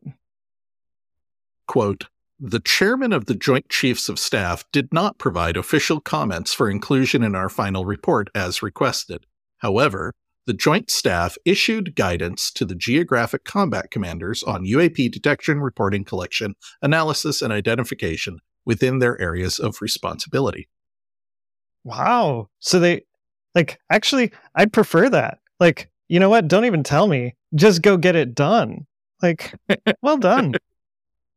quote, the chairman of the Joint Chiefs of Staff did not provide official comments for inclusion in our final report as requested. However, the Joint Staff issued guidance to the geographic combat commanders on UAP detection, reporting, collection, analysis, and identification within their areas of responsibility. Wow. So they like actually I'd prefer that. Like, you know what? Don't even tell me. Just go get it done. Like, well done.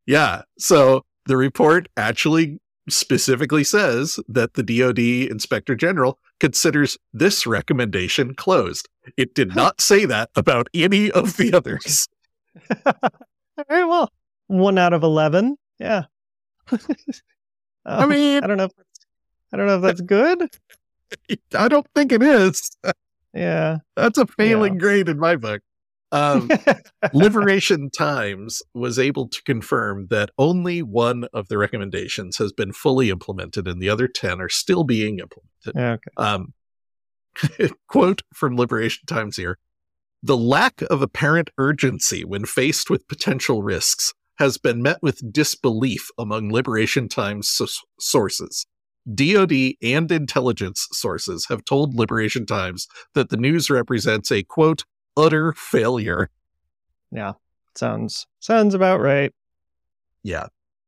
Yeah. So the report actually specifically says that the DoD Inspector General considers this recommendation closed. It did not say that about any of the others. All right, well, one out of 11. Yeah. I Um, mean, I don't know if I don't know if that's good. I don't think it is. Yeah. That's a failing grade in my book. Um, Liberation Times was able to confirm that only one of the recommendations has been fully implemented and the other 10 are still being implemented. okay. Um, quote from Liberation Times here The lack of apparent urgency when faced with potential risks has been met with disbelief among Liberation Times so- sources. DoD and intelligence sources have told Liberation Times that the news represents a quote, utter failure. Yeah. Sounds sounds about right. Yeah.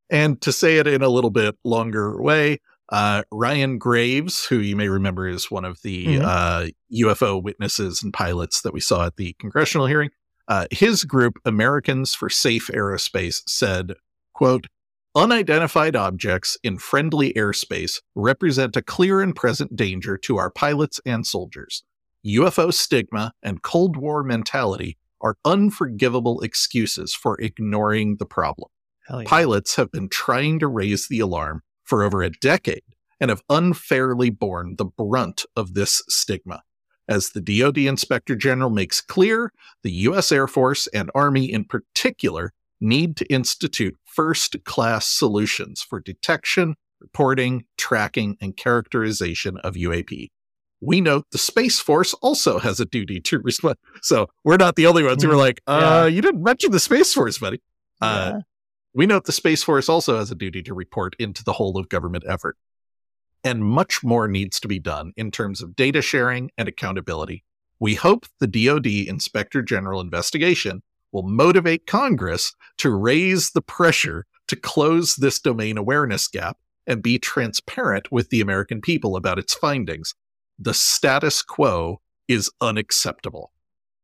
And to say it in a little bit longer way, uh, Ryan Graves, who you may remember is one of the Mhm. uh, UFO witnesses and pilots that we saw at the congressional hearing, uh, his group, Americans for Safe Aerospace, said, quote, Unidentified objects in friendly airspace represent a clear and present danger to our pilots and soldiers. UFO stigma and Cold War mentality are unforgivable excuses for ignoring the problem. Yeah. Pilots have been trying to raise the alarm for over a decade and have unfairly borne the brunt of this stigma. As the DoD Inspector General makes clear, the U.S. Air Force and Army in particular need to institute first class solutions for detection, reporting, tracking, and characterization of UAP. We note the Space Force also has a duty to respond. So we're not the only ones who are like, uh, yeah. you didn't mention the Space Force, buddy. Uh, yeah. We note the Space Force also has a duty to report into the whole of government effort and much more needs to be done in terms of data sharing and accountability. We hope the DoD Inspector General investigation will motivate Congress to raise the pressure to close this domain awareness gap and be transparent with the American people about its findings. The status quo is unacceptable.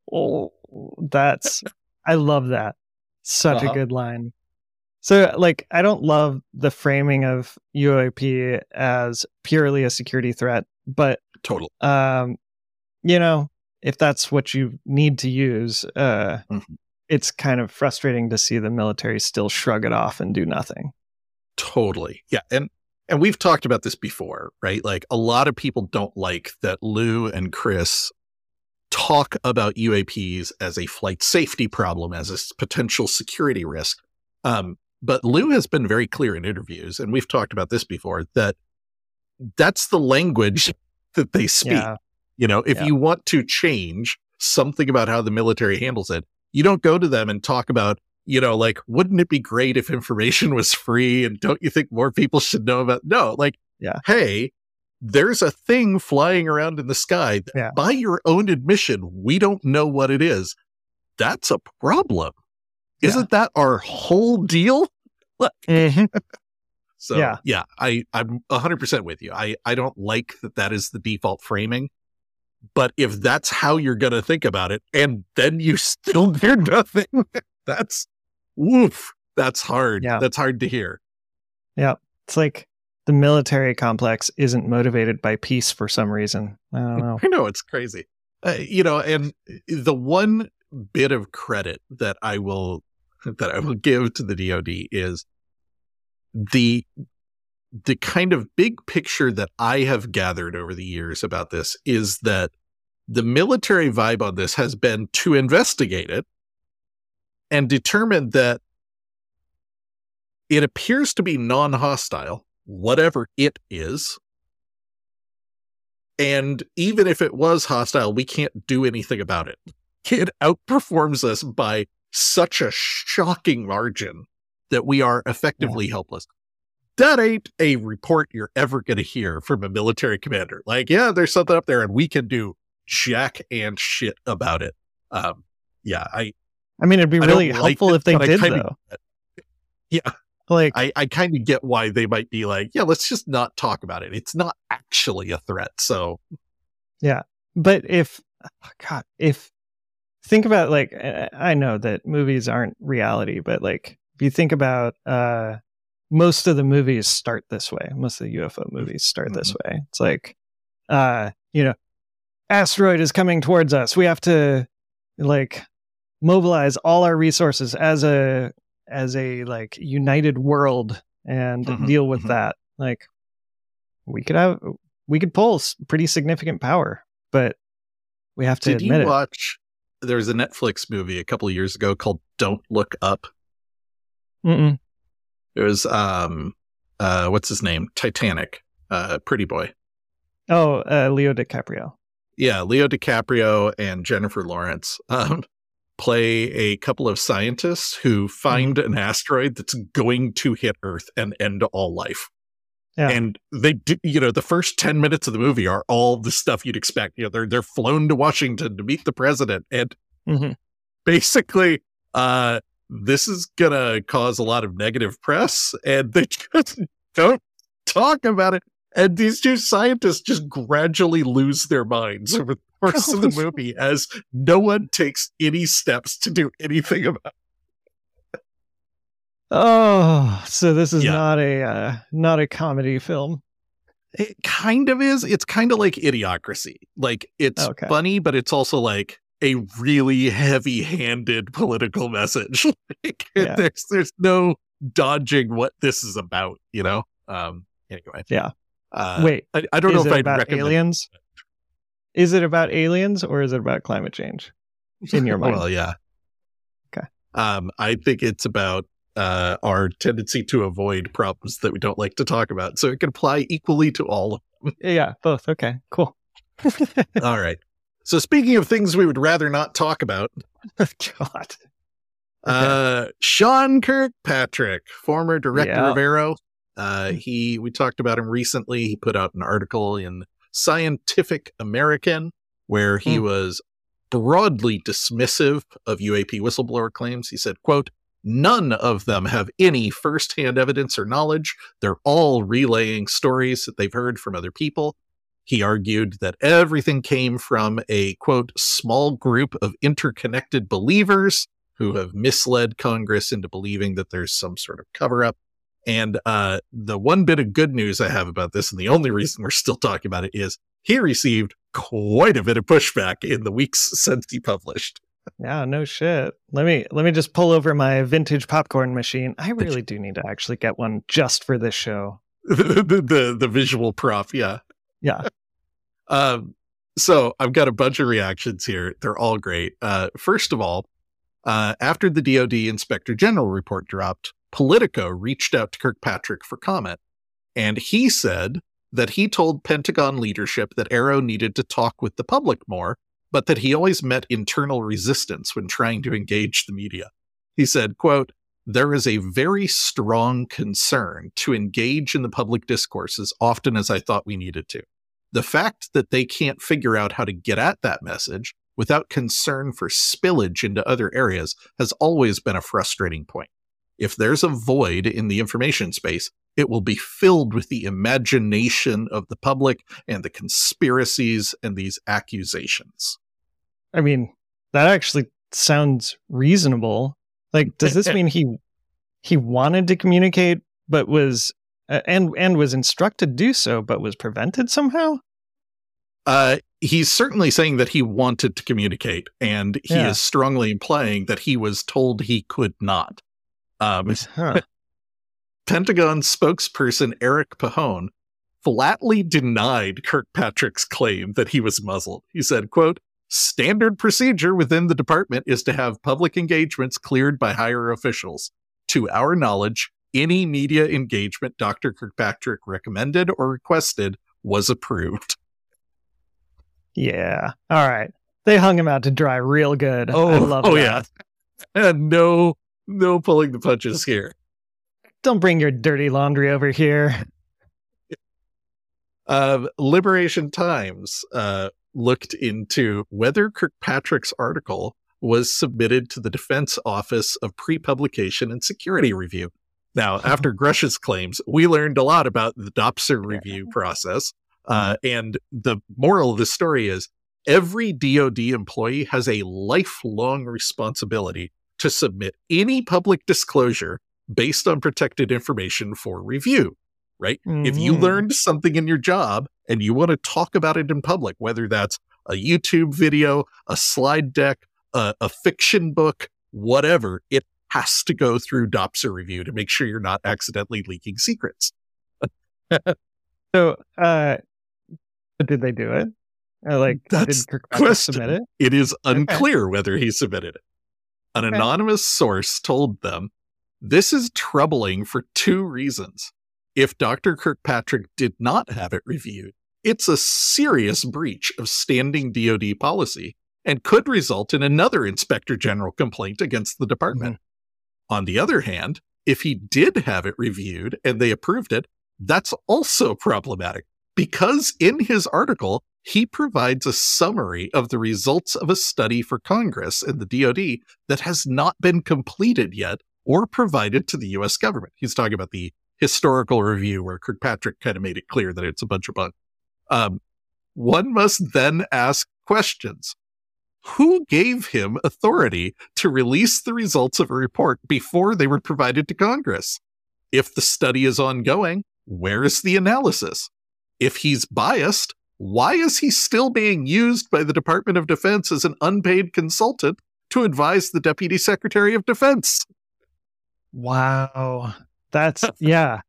Oh, that's, I love that. Such uh-huh. a good line. So, like, I don't love the framing of UAP as purely a security threat, but total. Um, you know, if that's what you need to use, uh, mm-hmm. it's kind of frustrating to see the military still shrug it off and do nothing. Totally, yeah, and and we've talked about this before, right? Like, a lot of people don't like that Lue and Chris talk about UAPs as a flight safety problem, as a potential security risk. Um, but Lue has been very clear in interviews, and we've talked about this before, that that's the language that they speak. Yeah. You know, if yeah. you want to change something about how the military handles it, you don't go to them and talk about, you know, like, wouldn't it be great if information was free? And don't you think more people should know about? No, like, yeah. hey, there's a thing flying around in the sky. Yeah. By your own admission, we don't know what it is. That's a problem. Isn't that our whole deal? Mm-hmm. so yeah, yeah, I I'm 100 percent with you. I I don't like that that is the default framing, but if that's how you're gonna think about it, and then you still hear nothing, that's woof. That's hard. Yeah, that's hard to hear. Yeah, it's like the military complex isn't motivated by peace for some reason. I don't know. I know it's crazy. Uh, you know, and the one bit of credit that I will that I will give to the DoD is the the kind of big picture that I have gathered over the years about this is that the military vibe on this has been to investigate it and determine that it appears to be non hostile, whatever it is. And even if it was hostile, we can't do anything about it. It outperforms us by such a shocking margin that we are effectively yeah. helpless. That ain't a report you're ever going to hear from a military commander. Like, yeah, there's something up there and we can do jack and shit about it. Um, yeah, I. I mean, it'd be really helpful like it, if they did, though. Yeah, like I, I kind of get why they might be like, yeah, let's just not talk about it. It's not actually a threat. So, yeah, but if oh God, if think about like I know that movies aren't reality, but like if you think about uh most of the movies start this way. Most of the UFO movies start mm-hmm. this way. It's like uh, you know, asteroid is coming towards us. We have to like mobilize all our resources as a as a like united world and mm-hmm. deal with mm-hmm. that. Like we could have we could pull pretty significant power, but we have to Did admit you watch there was a Netflix movie a couple of years ago called Don't Look Up. Mm-mm. It was um uh what's his name? Titanic. Uh Pretty Boy. Oh, uh, Leo DiCaprio. Yeah, Leo DiCaprio and Jennifer Lawrence um play a couple of scientists who find mm-hmm. an asteroid that's going to hit Earth and end all life. Yeah. And they do, you know, the first 10 minutes of the movie are all the stuff you'd expect. You know, they're, they're flown to Washington to meet the president. And mm-hmm. basically, uh, this is going to cause a lot of negative press. And they just don't talk about it. And these two scientists just gradually lose their minds over the course of the movie as no one takes any steps to do anything about it. Oh, so this is yeah. not a uh, not a comedy film. It kind of is. It's kind of like Idiocracy. Like it's okay. funny, but it's also like a really heavy-handed political message. like, yeah. There's there's no dodging what this is about. You know. Um, Anyway. Yeah. Uh, Wait, I, I don't know if I'd about recommend aliens? Is it about aliens or is it about climate change? in your mind? well, yeah. Okay. Um, I think it's about uh, our tendency to avoid problems that we don't like to talk about. So it can apply equally to all. of them. Yeah, both. Okay, cool. all right. So speaking of things we would rather not talk about, God. uh, Sean Kirkpatrick, former director Yeah. of AARO. Uh, he we talked about him recently. He put out an article in Scientific American where he Hmm. was broadly dismissive of UAP whistleblower claims. He said, quote, None of them have any firsthand evidence or knowledge. They're all relaying stories that they've heard from other people. He argued that everything came from a quote, small group of interconnected believers who have misled Congress into believing that there's some sort of cover up. And uh, the one bit of good news I have about this, and the only reason we're still talking about it, is he received quite a bit of pushback in the weeks since he published. Yeah, no shit. Let me let me just pull over my vintage popcorn machine. I really do need to actually get one just for this show. the, the the visual prop, yeah. Yeah. Um, so I've got a bunch of reactions here. They're all great. Uh, first of all, uh, after the DoD Inspector General report dropped, Politico reached out to Kirkpatrick for comment, and he said that he told Pentagon leadership that AARO needed to talk with the public more, but that he always met internal resistance when trying to engage the media. He said, quote, there is a very strong concern to engage in the public discourse as often as I thought we needed to. The fact that they can't figure out how to get at that message without concern for spillage into other areas has always been a frustrating point. If there's a void in the information space, it will be filled with the imagination of the public and the conspiracies and these accusations. I mean, that actually sounds reasonable. Like, does this mean he he wanted to communicate, but was uh, and and was instructed to do so, but was prevented somehow? Uh, he's certainly saying that he wanted to communicate, and he Yeah. is strongly implying that he was told he could not. Um, Huh. Pentagon spokesperson Eric Pahon flatly denied Kirkpatrick's claim that he was muzzled. He said, quote, standard procedure within the department is to have public engagements cleared by higher officials. To our knowledge, any media engagement Dr. Kirkpatrick recommended or requested was approved. Yeah. All right. They hung him out to dry real good. I love oh that. yeah. And no, no pulling the punches here. Don't bring your dirty laundry over here. Uh, Liberation Times uh, looked into whether Kirkpatrick's article was submitted to the Defense Office of Pre-Publication and Security Review. Now, after Grusch's claims, we learned a lot about the DOPSR review process. Uh, and the moral of the story is every DoD employee has a lifelong responsibility to submit any public disclosure based on protected information for review, right? If you Mhm. learned something in your job and you want to talk about it in public, whether that's a YouTube video, a slide deck, a, a fiction book, whatever, it has to go through DOPSR review to make sure you're not accidentally leaking secrets. So, uh, did they do it? Uh, like, That's did Kirkpatrick question. submit it? It is unclear whether he submitted it. An Okay. anonymous source told them this is troubling for two reasons. If Dr. Kirkpatrick did not have it reviewed, it's a serious breach of standing DoD policy and could result in another inspector general complaint against the department. Mm-hmm. On the other hand, if he did have it reviewed and they approved it, that's also problematic because in his article, he provides a summary of the results of a study for Congress and the DoD that has not been completed yet or provided to the US government. He's talking about the historical review where Kirkpatrick kind of made it clear that it's a bunch of bunk. Um, one must then ask questions. Who gave him authority to release the results of a report before they were provided to Congress? If the study is ongoing, where is the analysis? If he's biased, why is he still being used by the Department of Defense as an unpaid consultant to advise the Deputy Secretary of Defense? Wow. That's, yeah.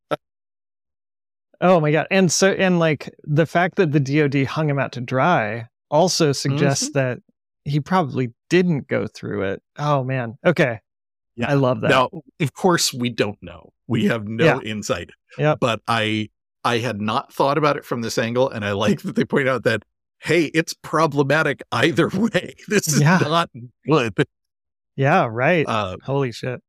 Oh my god. And so and like the fact that the DoD hung him out to dry also suggests Mm-hmm. that he probably didn't go through it. Oh man. Okay. Yeah. I love that. Now, of course, we don't know. We have no Yeah. insight. Yep. But I I had not thought about it from this angle, and I like that they point out that hey, it's problematic either way. This is Yeah. not good. yeah, right. Uh, Holy shit.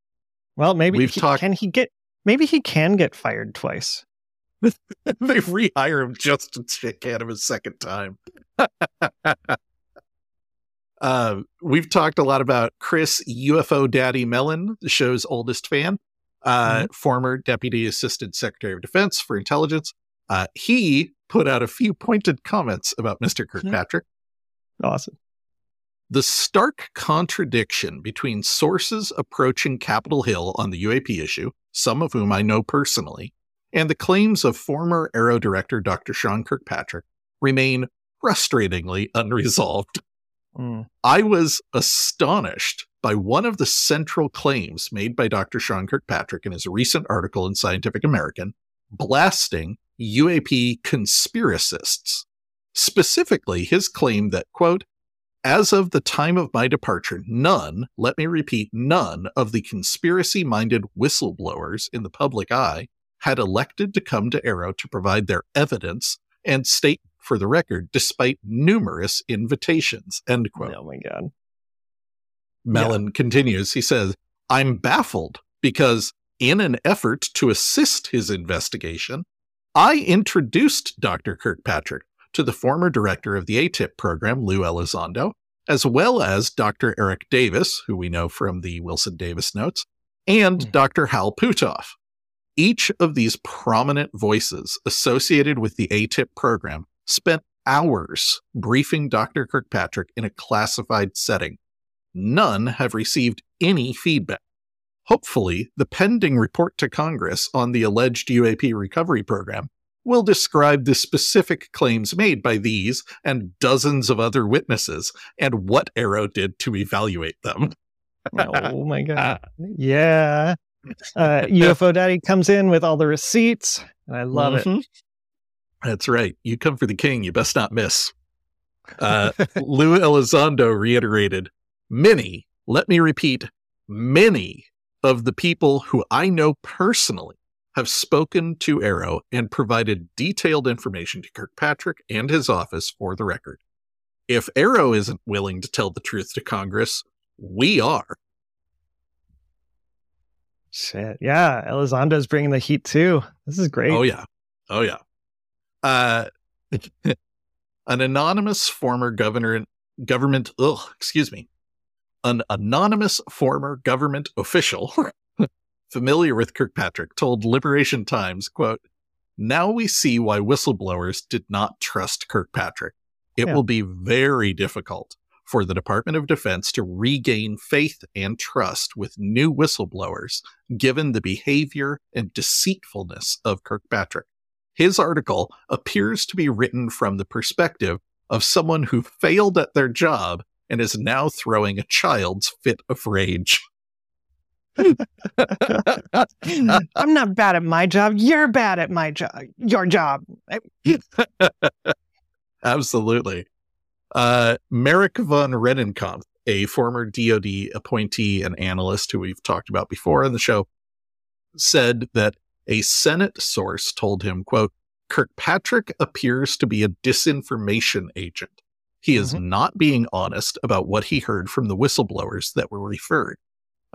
Well, maybe We've he, talked- can he get maybe he can get fired twice. they rehire him just to shake at him a second time. uh, we've talked a lot about Chris UFO Daddy Mellon, the show's oldest fan, uh, former Deputy Assistant Secretary of Defense for Intelligence. Uh, he put out a few pointed comments about Mr. Kirkpatrick. Awesome. The stark contradiction between sources approaching Capitol Hill on the UAP issue, some of whom I know personally, and the claims of former AARO director Dr. Sean Kirkpatrick remain frustratingly unresolved. Mm. I was astonished by one of the central claims made by Dr. Sean Kirkpatrick in his recent article in Scientific American, blasting UAP conspiracists. Specifically, his claim that, quote, as of the time of my departure, none, let me repeat, none of the conspiracy minded whistleblowers in the public eye had elected to come to AARO to provide their evidence and state for the record, despite numerous invitations. End quote. Oh my god. Mellon continues. He says, I'm baffled because, in an effort to assist his investigation, I introduced Dr. Kirkpatrick to the former director of the AATIP program, Lue Elizondo, as well as Dr. Eric Davis, who we know from the Wilson Davis notes, and Hmm. Dr. Hal Puthoff. Each of these prominent voices associated with the AATIP program spent hours briefing Dr. Kirkpatrick in a classified setting. None have received any feedback. Hopefully, the pending report to Congress on the alleged UAP recovery program will describe the specific claims made by these and dozens of other witnesses and what AARO did to evaluate them. Oh my god. Yeah. Uh, UFO Daddy comes in with all the receipts, and I love it. Mhm. That's right. You come for the king, you best not miss. Uh, Lue Elizondo reiterated many, let me repeat, many of the people who I know personally have spoken to AARO and provided detailed information to Kirkpatrick and his office for the record. If AARO isn't willing to tell the truth to Congress, we are. Shit. Yeah. Elizondo's bringing the heat too. This is great. Oh yeah. Oh yeah. Uh an anonymous former governor government ugh, excuse me. An anonymous former government official familiar with Kirkpatrick told Liberation Times, quote, "Now we see why whistleblowers did not trust Kirkpatrick. It Yeah. will be very difficult for the Department of Defense to regain faith and trust with new whistleblowers given the behavior and deceitfulness of Kirkpatrick. His article appears to be written from the perspective of someone who failed at their job and is now throwing a child's fit of rage. I'm not bad at my job. You're bad at my job. Your job. Absolutely. Uh, Marik von Rennenkampff, a former DoD appointee and analyst who we've talked about before on the show, said that a Senate source told him, quote, Kirkpatrick appears to be a disinformation agent. He is not being honest about what he heard from the whistleblowers that were referred.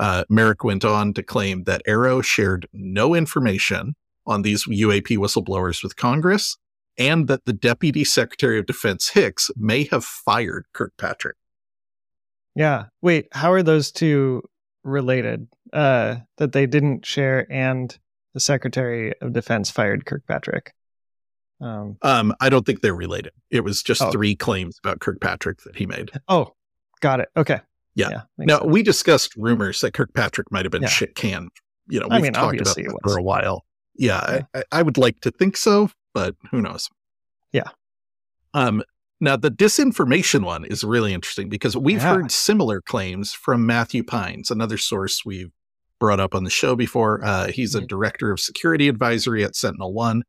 Uh, Marik went on to claim that AARO shared no information on these UAP whistleblowers with Congress and that the Deputy Secretary of Defense Hicks may have fired Kirkpatrick. Yeah. Wait, how are those two related? Uh, that they didn't share and the Secretary of Defense fired Kirkpatrick. Um, Um, I don't think they're related. It was just Oh. three claims about Kirkpatrick that he made. oh, got it. Okay. Yeah. makes Now, sense. we discussed rumors that Kirkpatrick might have been Yeah. shit canned. You know, we've mean, talked about that it for a while. Yeah, Yeah. I, I- I would like to think so, but who knows? Yeah. Um, now, the disinformation one is really interesting because we've Yeah. heard similar claims from Matthew Pines, another source we've brought up on the show before. Uh, he's a Mhm. director of security advisory at Sentinel One.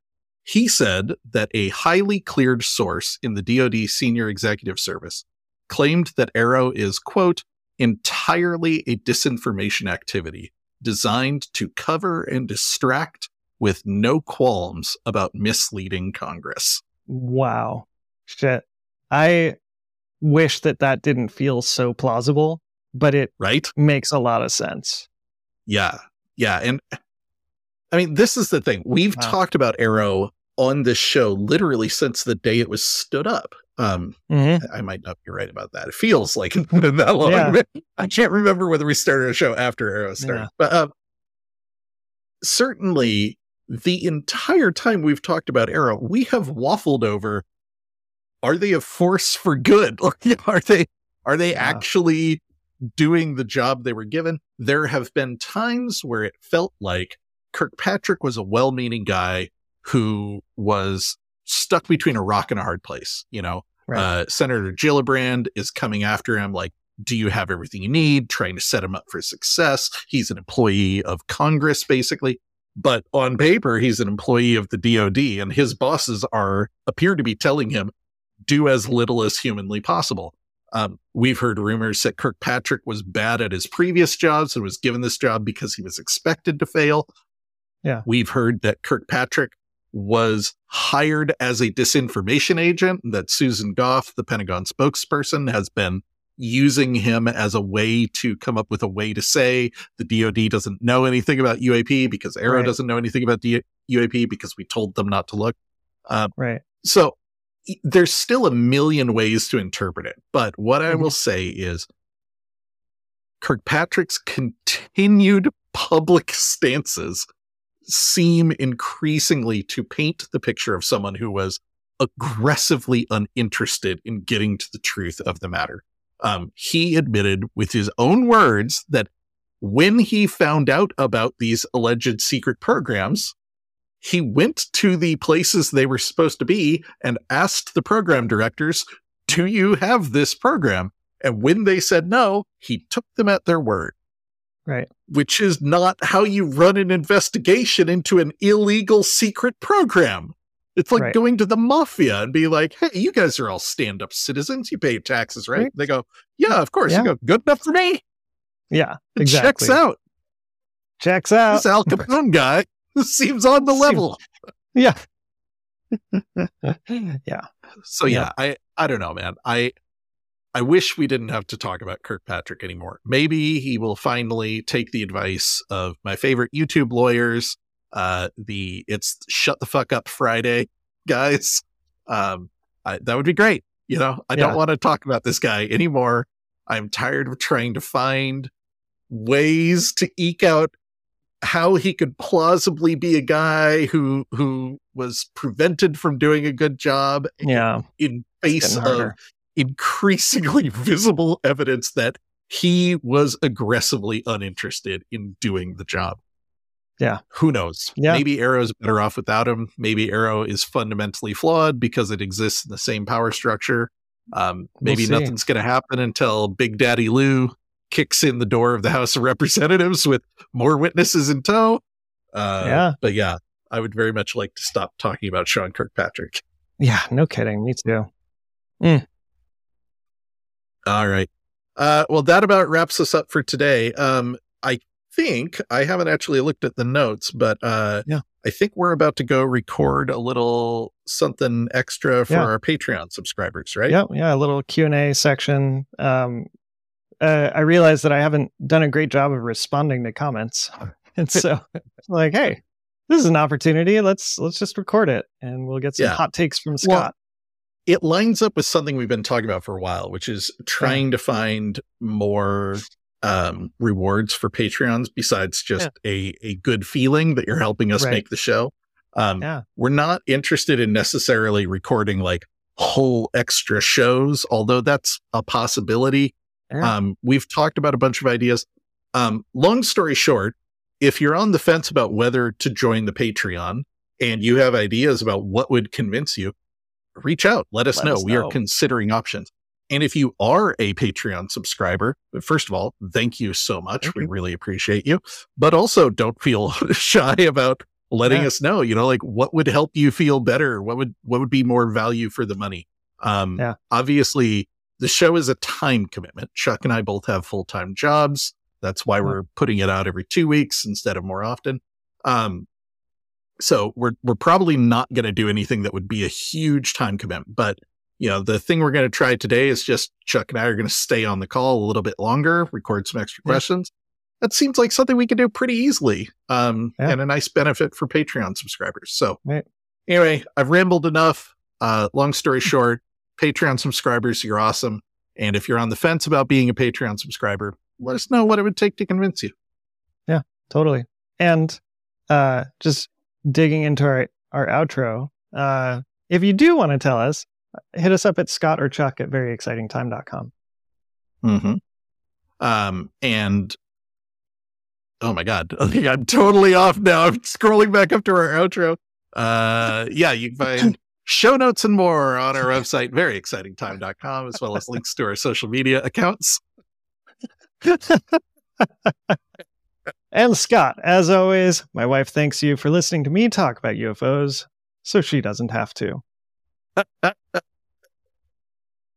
he said that a highly cleared source in the DoD Senior Executive Service claimed that AARO is, quote, entirely a disinformation activity designed to cover and distract with no qualms about misleading Congress. Wow. Shit. I wish that that didn't feel so plausible, but it right makes a lot of sense. Yeah. Yeah. And I mean, this is the thing. We've wow. talked about AARO on this show literally since the day it was stood up. Um, mm-hmm. I might not be right about that. It feels like it's been that long. Yeah. I can't remember whether we started a show after AARO started, yeah. but um, certainly the entire time we've talked about AARO, we have waffled over: Are they a force for good? are they are they yeah. actually doing the job they were given? There have been times where it felt like Kirkpatrick was a well-meaning guy who was stuck between a rock and a hard place. You know, right. uh, Senator Gillibrand is coming after him like, do you have everything you need? Trying to set him up for success. He's an employee of Congress, basically. But on paper, he's an employee of the DOD, and his bosses are appear to be telling him, do as little as humanly possible. Um, we've heard rumors that Kirkpatrick was bad at his previous jobs and was given this job because he was expected to fail. Yeah. We've heard that Kirkpatrick was hired as a disinformation agent, that Susan Gough, the Pentagon spokesperson, has been using him as a way to come up with a way to say the DoD doesn't know anything about UAP because AARO right. doesn't know anything about D- UAP because we told them not to look. Um, right. So there's still a million ways to interpret it. But what mm-hmm. I will say is Kirkpatrick's continued public stances seem increasingly to paint the picture of someone who was aggressively uninterested in getting to the truth of the matter. Um, he admitted with his own words that when he found out about these alleged secret programs, he went to the places they were supposed to be and asked the program directors, Do you have this program? And when they said no, he took them at their word. Right. Which is not how you run an investigation into an illegal secret program. It's like right. going to the mafia and be like, hey, you guys are all stand up citizens. You pay taxes, right? right? They go, yeah, of course. Yeah. You go, good enough for me. Yeah, exactly. Checks out. Checks out. This Al Capone guy seems on the level. Yeah. yeah. So yeah, yeah, I I don't know, man. I I wish we didn't have to talk about Kirkpatrick anymore. Maybe he will finally take the advice of my favorite YouTube lawyers. Uh, the it's shut the fuck up Friday guys. Um, I, that would be great. You know, I yeah. don't want to talk about this guy anymore. I'm tired of trying to find ways to eke out how he could plausibly be a guy who who was prevented from doing a good job yeah in face of increasingly visible evidence that he was aggressively uninterested in doing the job. Yeah. Who knows? Yeah. Maybe AARO's better off without him. Maybe AARO is fundamentally flawed because it exists in the same power structure. Um, maybe we'll nothing's going to happen until Big Daddy Lue kicks in the door of the House of Representatives with more witnesses in tow. Uh, yeah. But yeah, I would very much like to stop talking about Sean Kirkpatrick. Yeah, no kidding. Me too. Mm. All right. Uh, well, that about wraps us up for today. Um, I think I haven't actually looked at the notes, but uh, yeah, I think we're about to go record a little something extra for yeah. our Patreon subscribers, right? Yeah, yeah, a little Q and A section. Um, uh, I realized that I haven't done a great job of responding to comments, and so like, hey, this is an opportunity. Let's let's just record it, and we'll get some yeah. hot takes from Scott. It lines up with something we've been talking about for a while, which is trying yeah. to find more um, rewards for Patreons besides just yeah. a, a good feeling that you're helping us right. make the show. Um, yeah. We're not interested in necessarily recording like whole extra shows, although that's a possibility. Yeah. Um, we've talked about a bunch of ideas. Um, long story short, if you're on the fence about whether to join the Patreon and you have ideas about what would convince you, reach out. Let us, let know. us we are considering options. And if you are a Patreon subscriber, first of all, thank you so much. Thank we you. really appreciate you. But also don't feel shy about letting Yeah. us know, you know, like what would help you feel better? What would what would be more value for the money? Um Yeah. obviously the show is a time commitment. Chuck and I both have full-time jobs. That's why Yeah. we're putting it out every 2 weeks instead of more often. Um so we're we're probably not going to do anything that would be a huge time commitment, but you know, the thing we're going to try today is just Chuck and I are going to stay on the call a little bit longer, record some extra Yeah. questions. That seems like something we can do pretty easily. Um, Yeah. and a nice benefit for Patreon subscribers. So Right. anyway, I've rambled enough. Uh, long story short, Patreon subscribers, you're awesome. And if you're on the fence about being a Patreon subscriber, let us know what it would take to convince you. Yeah, totally. And uh, just digging into our, our outro, uh, if you do want to tell us, hit us up at Scott or Chuck at veryexcitingtime.com. Mm-hmm. Um, and oh my god, I think I'm totally off now. I'm scrolling back up to our outro. Uh, yeah, you can find show notes and more on our website, veryexcitingtime.com, as well as links to our social media accounts. And Scott, as always, my wife thanks you for listening to me talk about UFOs so she doesn't have to.